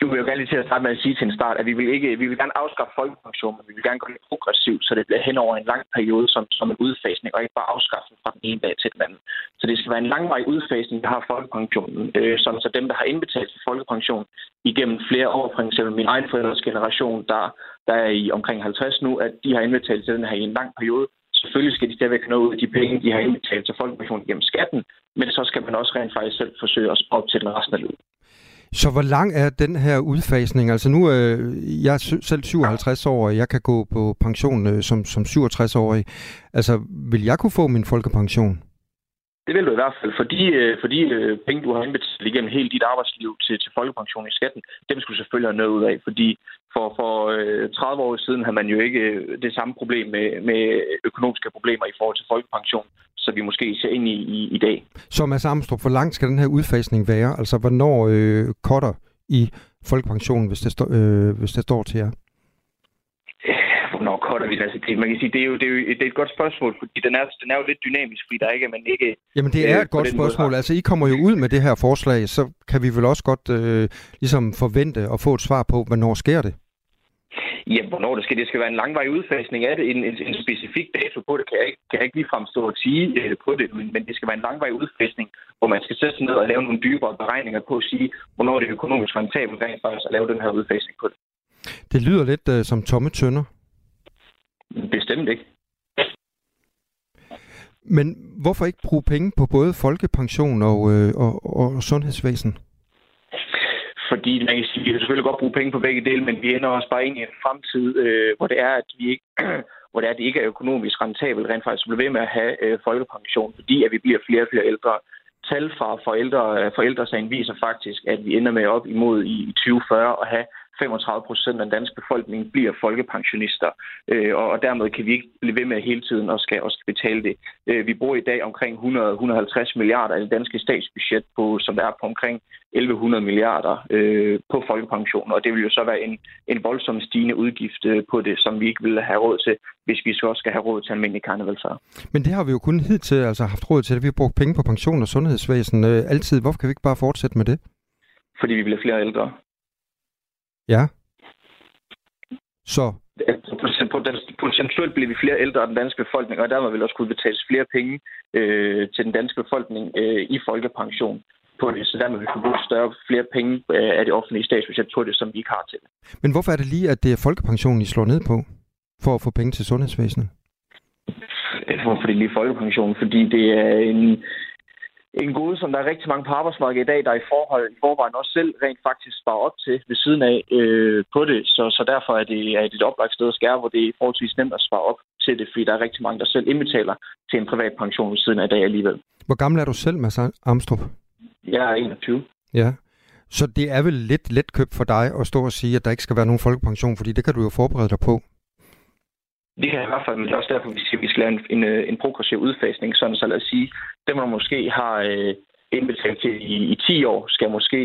Du vil jo gerne lige til at starte med at sige til en start, at vi vil, ikke, vi vil gerne afskaffe folkepensionen, men vi vil gerne gøre det progressivt, så det bliver hen over en lang periode som, som en udfasning, og ikke bare afskaffe fra den ene dag til den anden. Så det skal være en langvarig udfasning, der har folkepensionen, øh, sådan så dem, der har indbetalt til folkepension igennem flere år, for eksempel min egen forældres generation, der, der er i omkring 50 nu, at de har indbetalt til den her i en lang periode, Selvfølgelig skal de stadigvæk noget ud af de penge, de har indbetalt til folkepension gennem skatten, men så skal man også rent faktisk selv forsøge at spare op til den resten af livet. Så hvor lang er den her udfasning? Altså nu er jeg selv 57 år, og jeg kan gå på pension øh, som, som 67-årig. Altså vil jeg kunne få min folkepension? Det vil du i hvert fald, fordi, øh, fordi øh, penge, du har indbetalt igennem hele dit arbejdsliv til, til folkepension i skatten, dem skulle selvfølgelig have noget ud af, fordi for, for øh, 30 år siden havde man jo ikke øh, det samme problem med, med økonomiske problemer i forhold til folkepension, så vi måske ser ind i, i, i dag. Så Mads Amstrup, hvor langt skal den her udfasning være? Altså, hvornår øh, cutter i folkepensionen, hvis det, stå, øh, hvis det står til jer? Vi altså det? Man kan sige, det er jo, det er jo det er et godt spørgsmål, fordi den er, den er jo lidt dynamisk, fordi der ikke er man ikke... Jamen det er øh, et godt spørgsmål. Måde. Altså I kommer jo ud med det her forslag, så kan vi vel også godt øh, ligesom forvente at få et svar på, hvornår sker det? Ja, hvornår det skal. Det skal være en langvarig udfasning af det. En, en, en specifik dato på det kan jeg ikke, kan jeg ikke lige fremstå at sige øh, på det, men, men det skal være en langvarig udfasning, hvor man skal sætte sig ned og lave nogle dybere beregninger på at sige, hvornår det er økonomisk rentabelt rent faktisk at lave den her udfasning på det. Det lyder lidt øh, som tomme tønder. Bestemt ikke. Men hvorfor ikke bruge penge på både folkepension og, øh, og, og sundhedsvæsen? Fordi man kan sige, vi kan selvfølgelig godt bruge penge på begge dele, men vi ender også bare ind i en fremtid, øh, hvor det er, at vi ikke <clears throat> hvor det er, at det ikke er økonomisk rentabelt rent faktisk at blive ved med at have øh, folkepension, fordi at vi bliver flere og flere ældre. Tal fra forældre, forældresagen viser faktisk, at vi ender med op imod i 2040 at have 35 procent af den danske befolkning bliver folkepensionister, øh, og, og dermed kan vi ikke blive ved med hele tiden og skal, og skal betale det. Øh, vi bruger i dag omkring 100-150 milliarder af det danske statsbudget, på, som der er på omkring 1100 milliarder øh, på folkepension, og det vil jo så være en, en voldsom stigende udgift øh, på det, som vi ikke ville have råd til, hvis vi så også skal have råd til almindelig karnevalsar. Men det har vi jo kun hidtil altså haft råd til, at vi har brugt penge på pension og sundhedsvæsen øh, altid. Hvorfor kan vi ikke bare fortsætte med det? Fordi vi bliver flere ældre. Ja. Så? Potentielt bliver vi flere ældre af den danske befolkning, og dermed vil også kunne betales flere penge øh, til den danske befolkning øh, i folkepension på det, så dermed vil vi få større flere penge øh, af det offentlige statsbudget på det, som vi ikke har til det. Men hvorfor er det lige, at det er folkepensionen, I slår ned på, for at få penge til sundhedsvæsenet? Hvorfor det lige folkepensionen? Fordi det er en, en gode, som der er rigtig mange på arbejdsmarkedet i dag, der i forhold i forvejen også selv rent faktisk sparer op til ved siden af øh, på det. Så, så derfor er det, er det et oplagt sted at skære, hvor det er forholdsvis nemt at spare op til det, fordi der er rigtig mange, der selv indbetaler til en privat pension ved siden af i dag alligevel. Hvor gammel er du selv, Mads Amstrup? Jeg er 21. Ja. Så det er vel lidt let købt for dig at stå og sige, at der ikke skal være nogen folkepension, fordi det kan du jo forberede dig på. Det kan i hvert fald, men det er også derfor, vi skal, vi skal lave en, en, øh, en progressiv udfasning, sådan så lad os sige, dem, man måske har øh, indbetalt til i, i 10 år, skal måske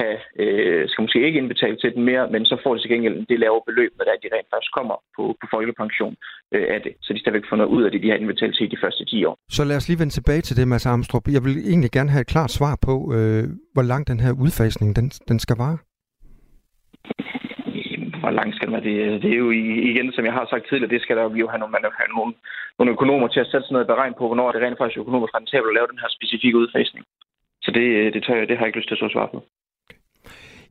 have, øh, skal måske ikke indbetale til den mere, men så får de til gengæld det lavere beløb, når de rent faktisk kommer på, på folkepension øh, af det. Så de stadigvæk får noget ud af det, de har indbetalt til i de første 10 år. Så lad os lige vende tilbage til det, Mads Armstrong. Jeg vil egentlig gerne have et klart svar på, øh, hvor lang den her udfasning den, den skal vare hvor langt skal man det? Det er jo igen, som jeg har sagt tidligere, det skal der jo have nogle, man have nogle, nogle økonomer til at sætte sig ned og beregne på, hvornår det rent faktisk økonomisk rentabelt at lave den her specifikke udfasning. Så det, øh, det, tør jeg, det har jeg ikke lyst til at svare på.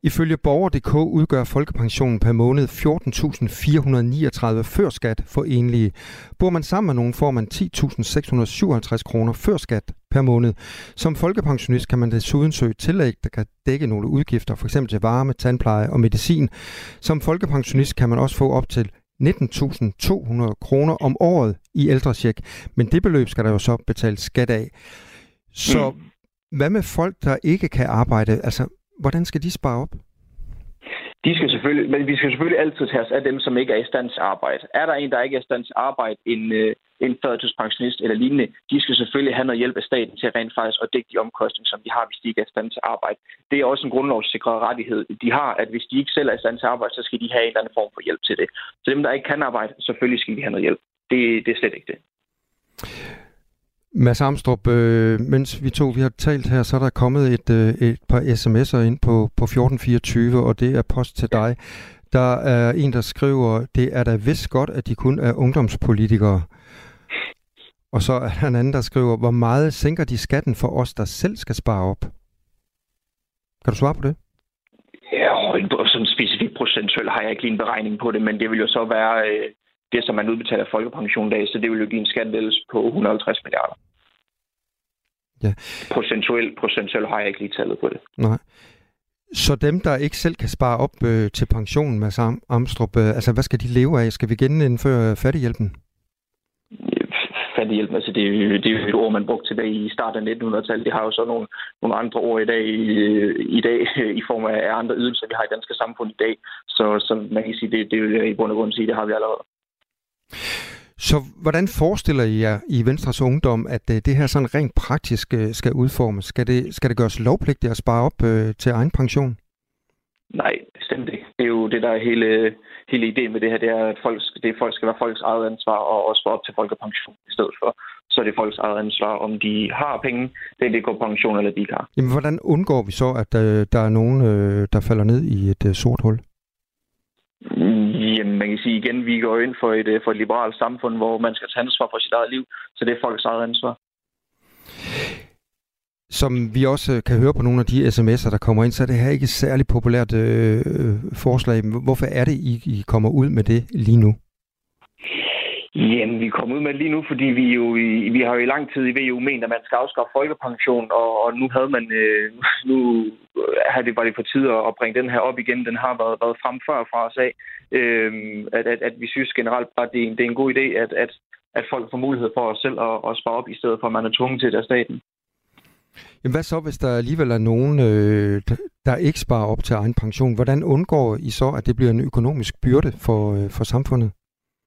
Ifølge Borger.dk udgør folkepensionen per måned 14.439 før skat for enlige. Bor man sammen med nogen, får man 10.657 kroner før skat per måned. Som folkepensionist kan man desuden søge tillæg, der kan dække nogle udgifter, f.eks. til varme, tandpleje og medicin. Som folkepensionist kan man også få op til 19.200 kroner om året i ældresjek, men det beløb skal der jo så betales skat af. Så mm. hvad med folk, der ikke kan arbejde? Altså, hvordan skal de spare op? De skal selvfølgelig, men vi skal selvfølgelig altid tage os af dem, som ikke er i stand til at arbejde. Er der en, der ikke er i stand til at arbejde, en, øh, en førtidspensionist eller lignende, de skal selvfølgelig have noget hjælp af staten til rent faktisk at dække de omkostninger, som de har, hvis de ikke er i stand til at arbejde. Det er også en grundlovssikret rettighed, de har, at hvis de ikke selv er i stand til at arbejde, så skal de have en eller anden form for hjælp til det. Så dem, der ikke kan arbejde, selvfølgelig skal de have noget hjælp. Det, det er slet ikke det. Mads Amstrup, øh, mens vi to vi har talt her, så er der kommet et, øh, et par sms'er ind på, på 1424, og det er post til dig. Der er en, der skriver, det er da vist godt, at de kun er ungdomspolitikere. Og så er der en anden, der skriver, hvor meget sænker de skatten for os, der selv skal spare op? Kan du svare på det? Ja, sådan specifikt procentuelt har jeg ikke lige en beregning på det, men det vil jo så være øh, det, som man udbetaler folkepension dag, så det vil jo give en skattelettelse på 150 milliarder. Ja. Procentuelt, procentuelt har jeg ikke lige tallet på det. Nej. Så dem, der ikke selv kan spare op øh, til pensionen med Sam Amstrup, øh, altså hvad skal de leve af? Skal vi genindføre fattighjælpen? Fattighjælp, altså det det er jo et ord, man brugte tilbage i starten af 1900-tallet. Det har jo så nogle, nogle andre ord i dag, i, i dag <laughs> i form af andre ydelser, vi har i danske samfund i dag. Så, så man kan sige, det, det vil jeg i bund og grund sige, det har vi allerede. Så hvordan forestiller I jer i Venstres Ungdom, at øh, det her sådan rent praktisk øh, skal udformes? Skal det, skal det gøres lovpligtigt at spare op øh, til egen pension? Nej, bestemt ikke. Det er jo det, der er hele, hele ideen med det her, det er, at folk, det folk skal være folks eget ansvar og også spare op til folkepension i stedet for. Så er det folks eget ansvar, om de har penge, det er det går pension eller de ikke har. Jamen, hvordan undgår vi så, at øh, der er nogen, øh, der falder ned i et øh, sort hul? Jamen, man kan sige igen, går ind for et, øh, for et liberalt samfund, hvor man skal tage ansvar for sit eget liv, så det er folks eget ansvar. Som vi også øh, kan høre på nogle af de sms'er, der kommer ind, så er det her ikke et særligt populært øh, øh forslag. Hvorfor er det, I, I kommer ud med det lige nu? Jamen, vi kommer ud med lige nu, fordi vi jo i, vi har jo i lang tid i VU ment, at man skal afskaffe folkepension, og, og nu havde man øh, <laughs> nu havde det var det på tide at bringe den her op igen. Den har været, været frem før fra os af. Øh, at, at, at, vi synes generelt bare, det er en, det er en god idé, at, at, at folk får mulighed for at selv at, at spare op, i stedet for at man er tvunget til det af staten. Jamen hvad så, hvis der alligevel er nogen, øh, der ikke sparer op til egen pension? Hvordan undgår I så, at det bliver en økonomisk byrde for, øh, for samfundet?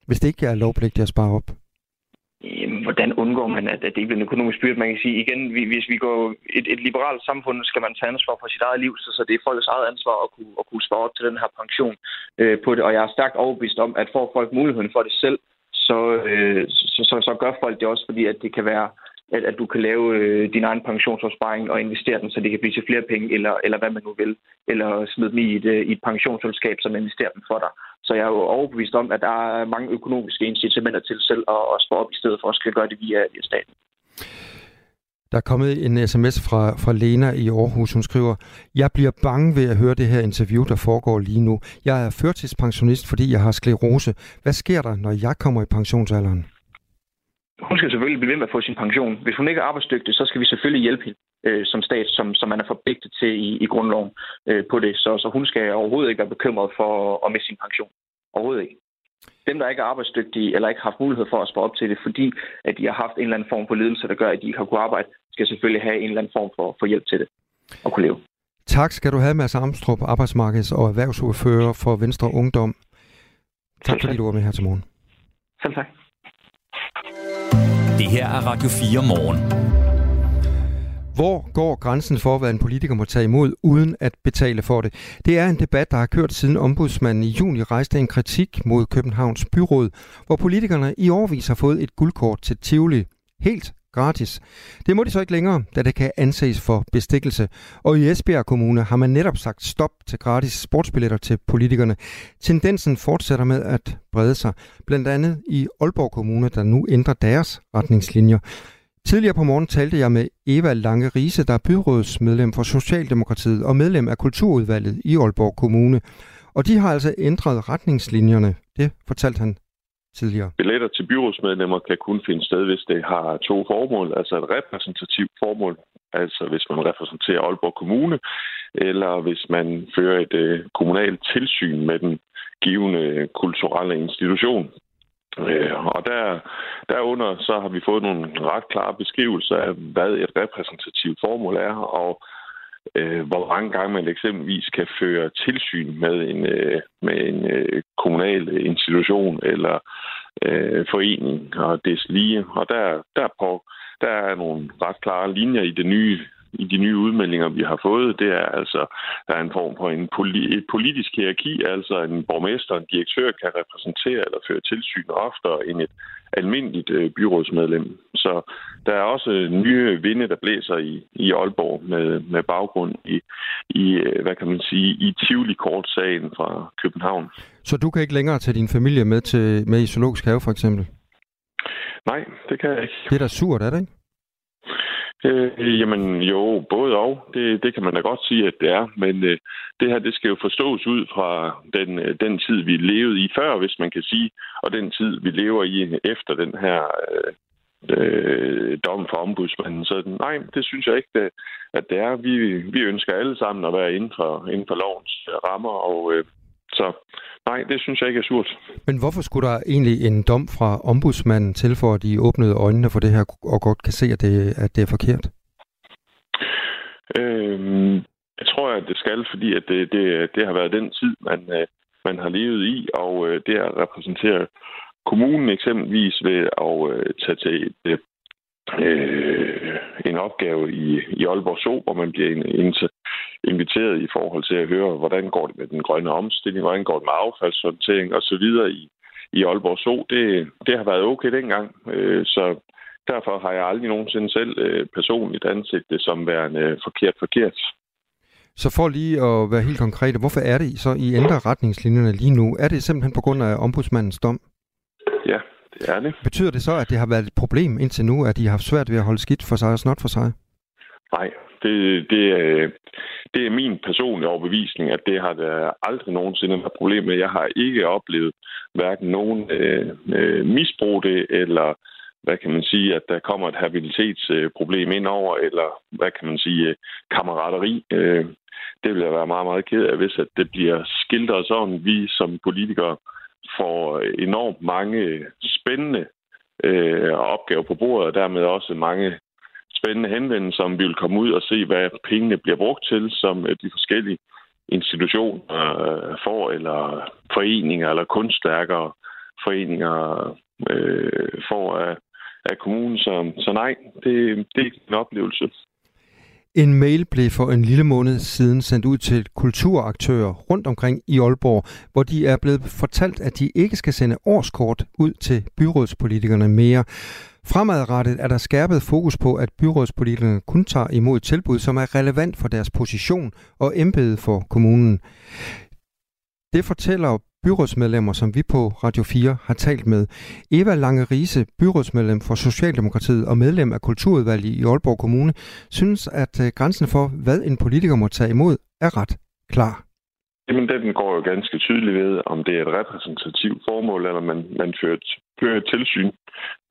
Hvis det ikke er lovpligtigt at spare op? Jamen, hvordan undgår man, at, det bliver en økonomisk byrde? Man kan sige igen, hvis vi går et, et liberalt samfund, skal man tage ansvar for sit eget liv, så, så det er folks eget ansvar at kunne, at kunne spare op til den her pension øh, på det. Og jeg er stærkt overbevist om, at får folk muligheden for det selv, så, øh, så, så, så gør folk det også, fordi at det kan være at, at du kan lave øh, din egen pensionsopsparing og investere den, så det kan blive til flere penge, eller, eller hvad man nu vil. Eller smide dem i et, øh, i et pensionsselskab, som investerer dem for dig. Så jeg er jo overbevist om, at der er mange økonomiske incitamenter til selv at, at spare op, i stedet for at skal gøre det via, via staten. Der er kommet en sms fra, fra Lena i Aarhus. Hun skriver, Jeg bliver bange ved at høre det her interview, der foregår lige nu. Jeg er førtidspensionist, fordi jeg har sklerose. Hvad sker der, når jeg kommer i pensionsalderen? Hun skal selvfølgelig blive ved med at få sin pension. Hvis hun ikke er arbejdsdygtig, så skal vi selvfølgelig hjælpe hende øh, som stat, som, som man er forpligtet til i, i grundloven øh, på det. Så, så hun skal overhovedet ikke være bekymret for at miste sin pension. Overhovedet ikke. Dem, der ikke er arbejdsdygtige eller ikke har haft mulighed for at spare op til det, fordi at de har haft en eller anden form for lidelse, der gør, at de ikke har kunnet arbejde, skal selvfølgelig have en eller anden form for, for hjælp til det og kunne leve. Tak skal du have, Mads Amstrup, arbejdsmarkeds- og erhvervsordfører for Venstre Ungdom. Tak fordi du var med her til morgen. Selv tak. Det her er Radio 4 morgen. Hvor går grænsen for, hvad en politiker må tage imod, uden at betale for det? Det er en debat, der har kørt siden ombudsmanden i juni rejste en kritik mod Københavns byråd, hvor politikerne i årvis har fået et guldkort til Tivoli. Helt gratis. Det må de så ikke længere, da det kan anses for bestikkelse. Og i Esbjerg Kommune har man netop sagt stop til gratis sportsbilletter til politikerne. Tendensen fortsætter med at brede sig, blandt andet i Aalborg Kommune, der nu ændrer deres retningslinjer. Tidligere på morgen talte jeg med Eva Lange Riese, der er byrådsmedlem for Socialdemokratiet og medlem af Kulturudvalget i Aalborg Kommune. Og de har altså ændret retningslinjerne. Det fortalte han tidligere. Billetter til byrådsmedlemmer kan kun finde sted, hvis det har to formål. Altså et repræsentativt formål, altså hvis man repræsenterer Aalborg Kommune, eller hvis man fører et øh, kommunalt tilsyn med den givende kulturelle institution. Øh, og der, derunder så har vi fået nogle ret klare beskrivelser af, hvad et repræsentativt formål er, og øh, hvor mange gange man eksempelvis kan føre tilsyn med en, øh, med en øh, kommunal institution eller øh, forening og des lige. Og der, der, på, der er nogle ret klare linjer i det nye i de nye udmeldinger, vi har fået, det er altså, der er en form for en poli- et politisk hierarki, altså en borgmester, en direktør kan repræsentere eller føre tilsyn oftere end et almindeligt øh, byrådsmedlem. Så der er også nye vinde, der blæser i, i Aalborg med, med baggrund i, i, øh, hvad kan man sige, i Tivoli-kortsagen fra København. Så du kan ikke længere tage din familie med til med i Zoologisk Have, for eksempel? Nej, det kan jeg ikke. Det er da surt, er det ikke? Øh, jamen jo, både og. Det, det kan man da godt sige, at det er. Men øh, det her, det skal jo forstås ud fra den, øh, den tid, vi levede i før, hvis man kan sige, og den tid, vi lever i efter den her øh, øh, dom fra ombudsmanden. Så nej, det synes jeg ikke, at det er. Vi, vi ønsker alle sammen at være inden for, inden for lovens rammer, og øh, så nej, det synes jeg ikke er surt. Men hvorfor skulle der egentlig en dom fra ombudsmanden til, for at de åbnede øjnene for det her, og godt kan se, at det, at det er forkert? Øhm, jeg tror, at det skal, fordi at det, det, det har været den tid, man, øh, man har levet i, og øh, det at repræsentere kommunen eksempelvis ved at øh, tage til et øh, en opgave i, i Aalborg Zoo, hvor man bliver inviteret i forhold til at høre, hvordan går det med den grønne omstilling, hvordan går det med affaldshåndtering osv. i, i Aalborg Zoo. Det, det har været okay dengang, øh, så derfor har jeg aldrig nogensinde selv øh, personligt anset det som værende forkert forkert. Så for lige at være helt konkret, hvorfor er det så, I ændrer retningslinjerne lige nu? Er det simpelthen på grund af ombudsmandens dom? Ja, det er det. Betyder det så, at det har været et problem indtil nu, at de har haft svært ved at holde skidt for sig og snot for sig? Nej, det, det, øh, det er min personlige overbevisning, at det har der aldrig nogensinde været problem med. Jeg har ikke oplevet hverken nogen øh, øh misbrug det, eller hvad kan man sige, at der kommer et habilitetsproblem ind over, eller hvad kan man sige, øh, kammerateri. Øh, det vil jeg være meget, meget ked af, hvis at det bliver skildret sådan, vi som politikere får enormt mange spændende øh, opgaver på bordet, og dermed også mange spændende henvendelse, som vi vil komme ud og se, hvad pengene bliver brugt til, som øh, de forskellige institutioner øh, får, eller foreninger, eller kunstværker foreninger øh, får af, af kommunen. Så, så nej, det, det er ikke en oplevelse. En mail blev for en lille måned siden sendt ud til kulturaktører rundt omkring i Aalborg, hvor de er blevet fortalt, at de ikke skal sende årskort ud til byrådspolitikerne mere. Fremadrettet er der skærpet fokus på, at byrådspolitikerne kun tager imod tilbud, som er relevant for deres position og embede for kommunen. Det fortæller byrådsmedlemmer, som vi på Radio 4 har talt med. Eva Lange Riese, byrådsmedlem for Socialdemokratiet og medlem af Kulturudvalget i Aalborg Kommune, synes, at øh, grænsen for, hvad en politiker må tage imod, er ret klar. Jamen, den går jo ganske tydeligt ved, om det er et repræsentativt formål, eller man, man fører, fører et tilsyn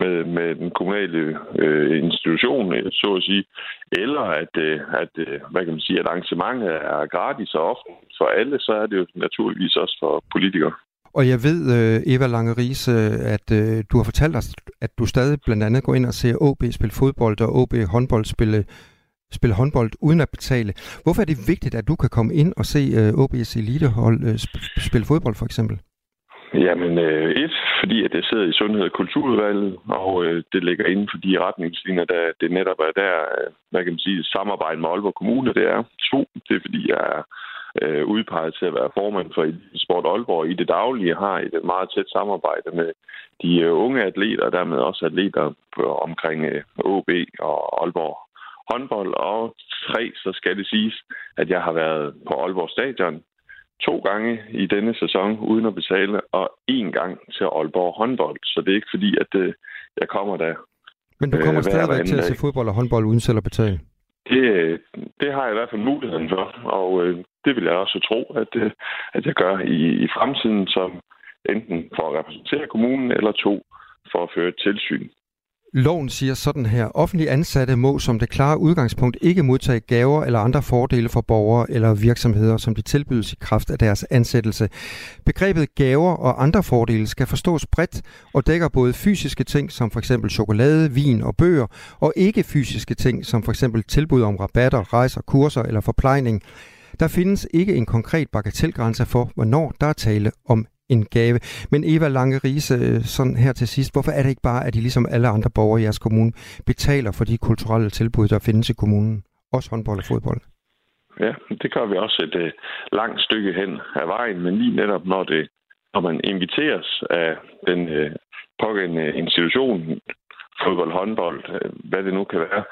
med, med den kommunale øh, institution, øh, så at sige, eller at, øh, at, øh, hvad kan man sige, at arrangementet er gratis og ofte for alle, så er det jo naturligvis også for politikere. Og jeg ved, øh, Eva Lange Riese, at øh, du har fortalt os, at du stadig blandt andet går ind og ser OB spille fodbold og OB håndbold spille spille håndbold uden at betale. Hvorfor er det vigtigt, at du kan komme ind og se øh, OB's elitehold spille fodbold, for eksempel? Jamen, uh, et, fordi at det sidder i Sundhed- og Kulturudvalget, og øh, det ligger inden for de retningslinjer, der det netop er der, øh, hvad kan man sige, samarbejde med Aalborg Kommune, det er. To, det er fordi, jeg er øh, udpeget til at være formand for Sport Aalborg i det daglige, har et øh, meget tæt samarbejde med de øh, unge atleter, og dermed også atleter på, omkring uh, OB og Aalborg håndbold, og tre, så skal det siges, at jeg har været på Aalborg Stadion to gange i denne sæson uden at betale, og én gang til Aalborg håndbold. Så det er ikke fordi, at øh, jeg kommer der Men du kommer øh, stadigvæk til at se fodbold og håndbold uden selv at betale? Det, det har jeg i hvert fald muligheden for, og øh, det vil jeg også tro, at, øh, at jeg gør i, i fremtiden, som enten for at repræsentere kommunen, eller to, for at føre et tilsyn. Loven siger sådan her. Offentlige ansatte må som det klare udgangspunkt ikke modtage gaver eller andre fordele for borgere eller virksomheder, som de tilbydes i kraft af deres ansættelse. Begrebet gaver og andre fordele skal forstås bredt og dækker både fysiske ting som f.eks. chokolade, vin og bøger, og ikke fysiske ting som f.eks. tilbud om rabatter, rejser, kurser eller forplejning. Der findes ikke en konkret bagatelgrænse for, hvornår der er tale om en gave. Men Eva Lange Riese, øh, sådan her til sidst, hvorfor er det ikke bare, at I ligesom alle andre borgere i jeres kommune betaler for de kulturelle tilbud, der findes i kommunen? Også håndbold og fodbold. Ja, det gør vi også et øh, langt stykke hen af vejen, men lige netop når det når man inviteres af den øh, pågældende institution, fodbold, håndbold, øh, hvad det nu kan være,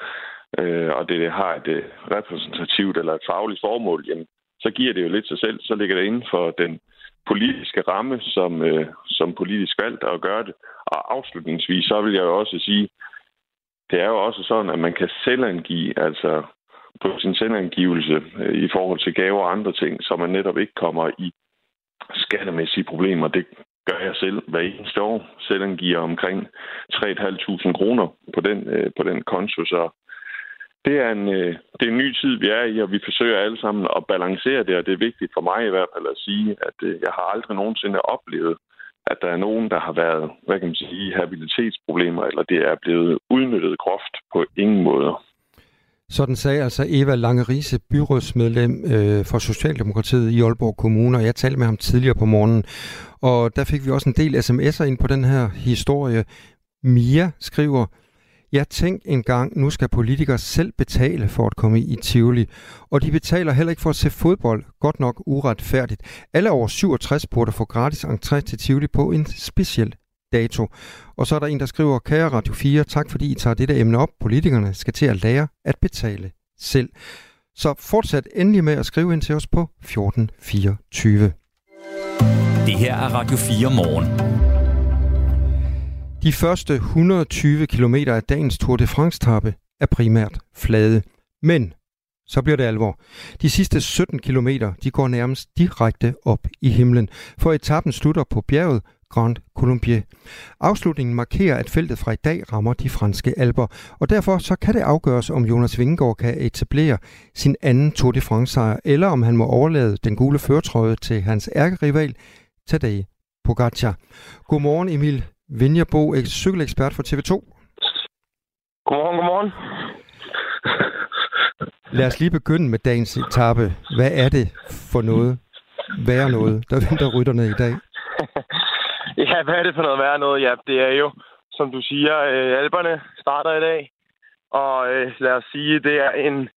øh, og det det har et øh, repræsentativt eller et fagligt formål, jamen, så giver det jo lidt sig selv. Så ligger det inden for den politiske ramme, som, øh, som politisk valgt at gøre det. Og afslutningsvis, så vil jeg jo også sige, det er jo også sådan, at man kan selvangive, altså på sin selvangivelse øh, i forhold til gaver og andre ting, så man netop ikke kommer i skattemæssige problemer. Det gør jeg selv hver eneste år. Selvangiver omkring 3.500 kroner på den, øh, på den konto, så det er, en, øh, det er en ny tid, vi er i, og vi forsøger alle sammen at balancere det, og det er vigtigt for mig i hvert fald at sige, at øh, jeg har aldrig nogensinde oplevet, at der er nogen, der har været, hvad kan man sige, habilitetsproblemer, eller det er blevet udnyttet groft på ingen måder. Sådan sagde altså Eva Langerise, byrådsmedlem øh, for Socialdemokratiet i Aalborg Kommune, og jeg talte med ham tidligere på morgenen. Og der fik vi også en del sms'er ind på den her historie. Mia skriver, jeg tænkte engang, nu skal politikere selv betale for at komme i Tivoli. Og de betaler heller ikke for at se fodbold. Godt nok uretfærdigt. Alle over 67 burde få gratis entré til Tivoli på en speciel dato. Og så er der en, der skriver, kære Radio 4, tak fordi I tager dette emne op. Politikerne skal til at lære at betale selv. Så fortsat endelig med at skrive ind til os på 1424. Det her er Radio 4 morgen. De første 120 km af dagens Tour de France-tappe er primært flade. Men så bliver det alvor. De sidste 17 km de går nærmest direkte op i himlen, for etappen slutter på bjerget Grand Colombier. Afslutningen markerer, at feltet fra i dag rammer de franske alber, og derfor så kan det afgøres, om Jonas Vingegaard kan etablere sin anden Tour de France-sejr, eller om han må overlade den gule førtrøje til hans ærkerival Tadej Pogacar. Godmorgen Emil Vinjerbo, cykelekspert for TV2. Godmorgen, godmorgen. Lad os lige begynde med dagens etape. Hvad er det for noget, værre noget, der venter rytterne i dag? <laughs> ja, hvad er det for noget værre noget? Ja, det er jo, som du siger, øh, alberne starter i dag. Og øh, lad os sige, det er en,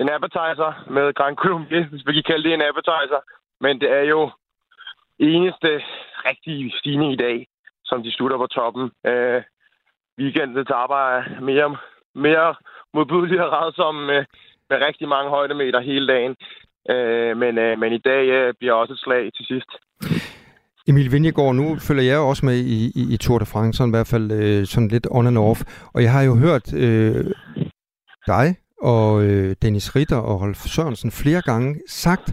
en appetizer med Grand Colombia, hvis vi kan kalde det en appetizer. Men det er jo eneste rigtige stigning i dag som de slutter på toppen. Øh, weekendets arbejde er mere, mere modbydelig og som med, med rigtig mange højdemeter hele dagen. Øh, men, øh, men i dag øh, bliver også et slag til sidst. Emil Vingegaard, nu følger jeg også med i, i, i Tour de France, sådan i hvert fald øh, sådan lidt on and off. Og jeg har jo hørt øh, dig og øh, Dennis Ritter og Rolf Sørensen flere gange sagt,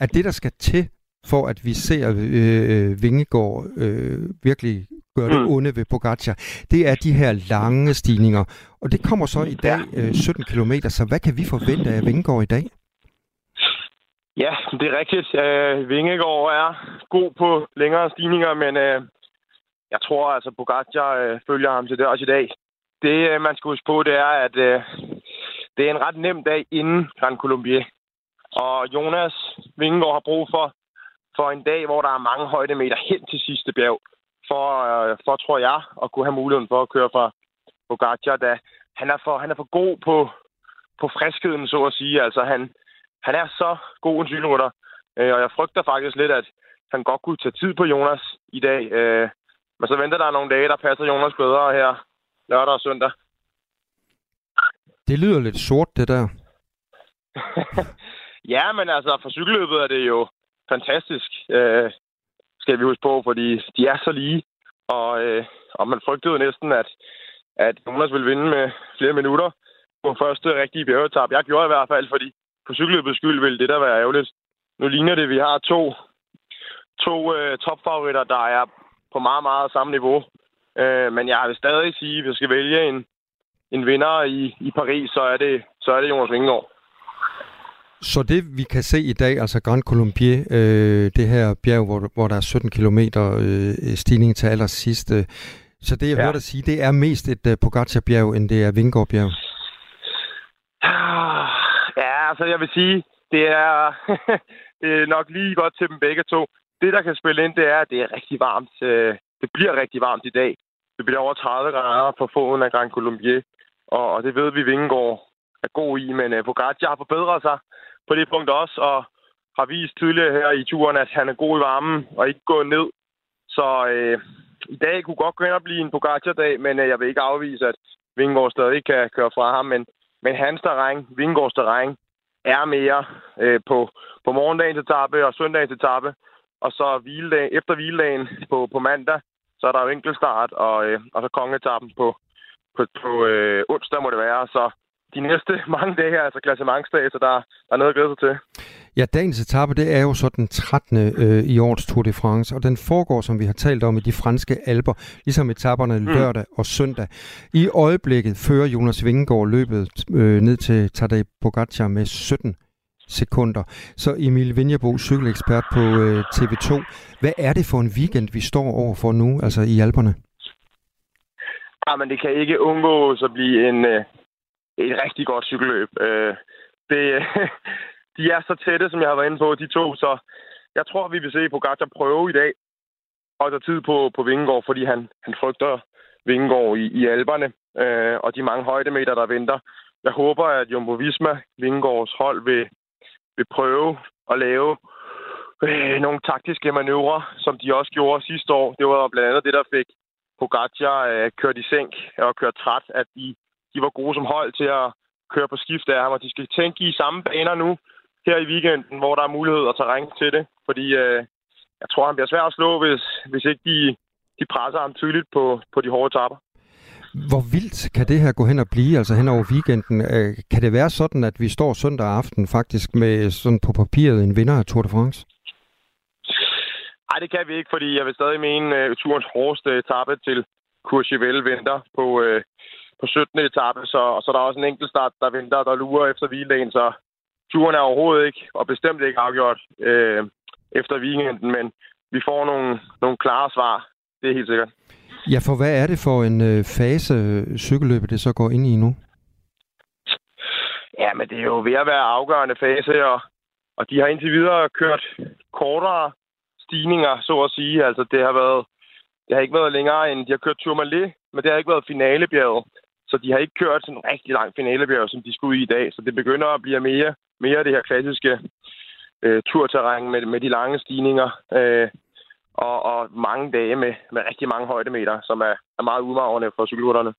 at det, der skal til for at vi ser øh, øh Vingegaard øh, virkelig gøre det mm. onde ved Pogacar, det er de her lange stigninger. Og det kommer så i dag øh, 17 km, så hvad kan vi forvente af Vingegaard i dag? Ja, det er rigtigt. Øh, Vingegaard er god på længere stigninger, men øh, jeg tror altså, Pogacar øh, følger ham til det også i dag. Det, øh, man skal huske på, det er, at øh, det er en ret nem dag inden Grand Colombier. Og Jonas Vingegaard har brug for for en dag, hvor der er mange højdemeter hen til sidste bjerg, for, øh, for tror jeg, at kunne have muligheden for at køre fra Pogacar, da han er for, han er for god på, på friskheden, så at sige. Altså, han, han er så god en cykelrytter, øh, og jeg frygter faktisk lidt, at han godt kunne tage tid på Jonas i dag. Øh, men så venter der nogle dage, der passer Jonas bedre her lørdag og søndag. Det lyder lidt sort, det der. <laughs> ja, men altså, for cykelløbet er det jo fantastisk, øh, skal vi huske på, fordi de er så lige. Og, øh, og man frygtede næsten, at at Jonas ville vinde med flere minutter på første rigtige bjergetap. Jeg gjorde i hvert fald, fordi på cykelløbets skyld ville det der være ærgerligt. Nu ligner det, at vi har to, to øh, topfavoritter, der er på meget, meget samme niveau. Øh, men jeg vil stadig sige, at hvis jeg skal vælge en, en vinder i, i Paris, så er det, så er det Jonas Vingegaard. Så det vi kan se i dag, altså Grand Colombier, øh, det her bjerg, hvor, hvor der er 17 km øh, stigning til allersidst. Øh, så det jeg ja. hørte dig sige, det er mest et uh, Pogacar-bjerg, end det er Vingegaard-bjerg? Ja, altså jeg vil sige, det er, <laughs> det er nok lige godt til dem begge to. Det, der kan spille ind, det er, at det er rigtig varmt. Øh, det bliver rigtig varmt i dag. Det bliver over 30 grader på foden af Grand Colombier, og, og det ved vi, Vingegaard er god i, men uh, Pogacar har forbedret sig på det punkt også, og har vist tidligere her i turen, at han er god i varmen og ikke gået ned. Så øh, i dag kunne godt gå ind og blive en Pogacar-dag, men øh, jeg vil ikke afvise, at Vingegaard stadig kan køre fra ham. Men, men hans terræn, Vingegaards terræn, er mere øh, på, på morgendagens etape og søndagens etape. Og så hviledag, efter hviledagen på, på mandag, så er der jo enkeltstart, og, øh, og så kongetappen på, på, på øh, onsdag må det være. Så de næste <laughs> mange dage her, altså klassementsdag, så der, der er noget at glæde sig til. Ja, dagens etape, det er jo så den 13. Øh, i årets Tour de France, og den foregår, som vi har talt om, i de franske alber, ligesom etaperne mm. lørdag og søndag. I øjeblikket fører Jonas Vingegaard løbet øh, ned til Tadej Pogacar med 17 sekunder. Så Emil Vinjabo, cykelekspert på øh, TV2. Hvad er det for en weekend, vi står over for nu, altså i Alperne? Ja, men det kan ikke undgå at blive en, øh, et rigtig godt cykelløb. Øh, det, <laughs> de er så tætte, som jeg har været inde på, de to, så jeg tror, vi vil se Pogacar prøve i dag og der tid på, på Vingegaard, fordi han, han frygter Vingegaard i, i alberne øh, og de mange højdemeter, der venter. Jeg håber, at Jumbo Visma, Vingegaards hold, vil, vil prøve at lave øh, nogle taktiske manøvrer, som de også gjorde sidste år. Det var blandt andet det, der fik Pogacar øh, kørt i sænk og kørt træt, at de de var gode som hold til at køre på skift af ham, og de skal tænke i samme baner nu her i weekenden, hvor der er mulighed at tage til det. Fordi øh, jeg tror, han bliver svær at slå, hvis, hvis ikke de, de presser ham tydeligt på, på de hårde tapper. Hvor vildt kan det her gå hen og blive, altså hen over weekenden? Øh, kan det være sådan, at vi står søndag aften faktisk med sådan på papiret en vinder af Tour de France? Nej, det kan vi ikke, fordi jeg vil stadig mene, at uh, turens hårdeste etape til Courchevel venter på, uh, på 17. etape, så, og så er der også en enkelt start, der venter, der lurer efter hviledagen, så turen er overhovedet ikke, og bestemt ikke afgjort øh, efter weekenden, men vi får nogle, nogle klare svar, det er helt sikkert. Ja, for hvad er det for en øh, fase, cykelløbet det så går ind i nu? Ja, men det er jo ved at være afgørende fase, og, og de har indtil videre kørt kortere stigninger, så at sige. Altså, det har været det har ikke været længere end, de har kørt Tourmalet, men det har ikke været finalebjerget. Så de har ikke kørt sådan en rigtig lang finalebjerg, som de skulle i i dag. Så det begynder at blive mere, mere det her klassiske øh, turterræn med, med de lange stigninger. Øh, og, og mange dage med, med rigtig mange højdemeter, som er, er meget udmagrende for cykelrytterne.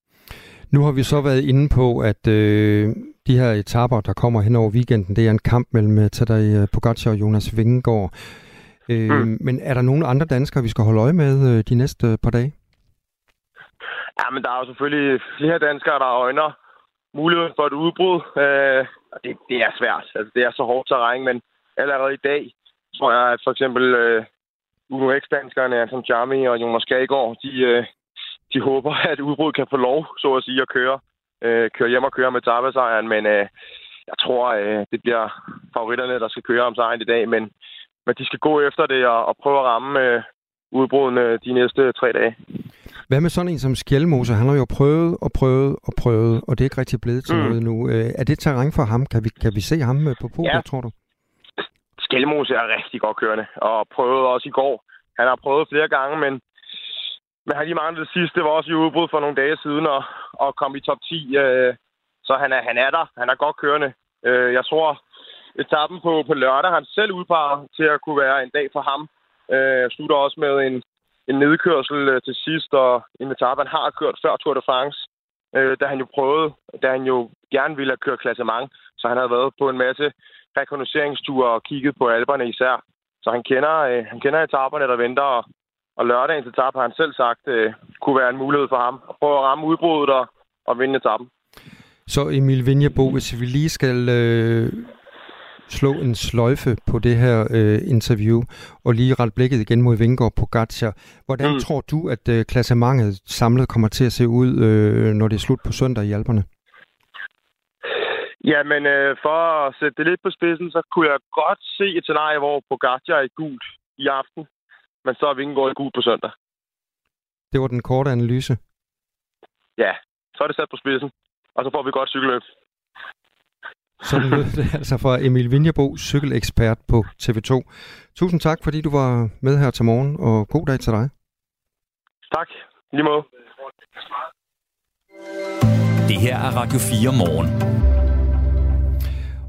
Nu har vi så været inde på, at øh, de her etaper, der kommer hen over weekenden, det er en kamp mellem øh, Tadej øh, Pogacar og Jonas Vingegaard. Øh, mm. Men er der nogle andre danskere, vi skal holde øje med øh, de næste par dage? Ja, men der er jo selvfølgelig flere danskere, der øjner muligheden for et udbrud. Øh, og det, det er svært. Altså, det er så hårdt terræn, men allerede i dag tror jeg, at for eksempel øh, Uno X-danskerne, Anton Charmi og Jonas Gagård, de, øh, de håber, <laughs> at udbruddet kan få lov, så at sige, at køre, øh, køre hjem og køre med tabasejren, Men øh, jeg tror, øh, det bliver favoritterne, der skal køre om sejren i dag. Men, men de skal gå efter det og, og prøve at ramme øh, udbrudene de næste tre dage. Hvad med sådan en som Skjelmose? Han har jo prøvet og prøvet og prøvet, og det er ikke rigtig blevet til mm. noget nu. Øh, er det terræn for ham? Kan vi, kan vi se ham øh, på podiet, ja. tror du? Skjelmose er rigtig godt kørende, og prøvede også i går. Han har prøvet flere gange, men, men han lige manglet det sidste. Det var også i udbrud for nogle dage siden, og, og kom i top 10. Øh, så han er, han er der. Han er godt kørende. Øh, jeg tror, etappen på, på lørdag han selv udpeget til at kunne være en dag for ham. Øh, slutter også med en, en nedkørsel øh, til sidst, og en etape, han har kørt før Tour de France, øh, da han jo prøvede, da han jo gerne ville have kørt klassement, så han havde været på en masse rekognosceringsture og kigget på alberne især. Så han kender, øh, han kender etaperne, der venter, og, og lørdagens etape har han selv sagt, øh, kunne være en mulighed for ham. At prøve at ramme udbruddet og, og vinde etappen. Så Emil Vinjebo, hvis vi lige skal øh, slå en sløjfe på det her øh, interview, og lige rette blikket igen mod Vingård på Gatsja. Hvordan mm. tror du, at øh, klassementet samlet kommer til at se ud, øh, når det er slut på søndag i Alperne? Ja, men øh, for at sætte det lidt på spidsen, så kunne jeg godt se et scenarie, hvor Pogacar er i gult i aften, men så er Vingegaard i gult på søndag. Det var den korte analyse. Ja, så er det sat på spidsen, og så får vi godt cykelløb. Sådan lød det <laughs> altså fra Emil Vinjebo, cykelekspert på TV2. Tusind tak, fordi du var med her til morgen, og god dag til dig. Tak, lige måde. Det her er Radio 4 morgen.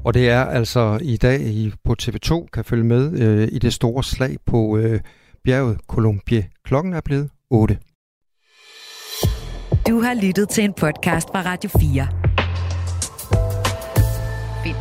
Og det er altså i dag I på TV2 kan følge med øh, i det store slag på øh, bjerget Colombie. Klokken er blevet 8. Du har lyttet til en podcast fra Radio 4.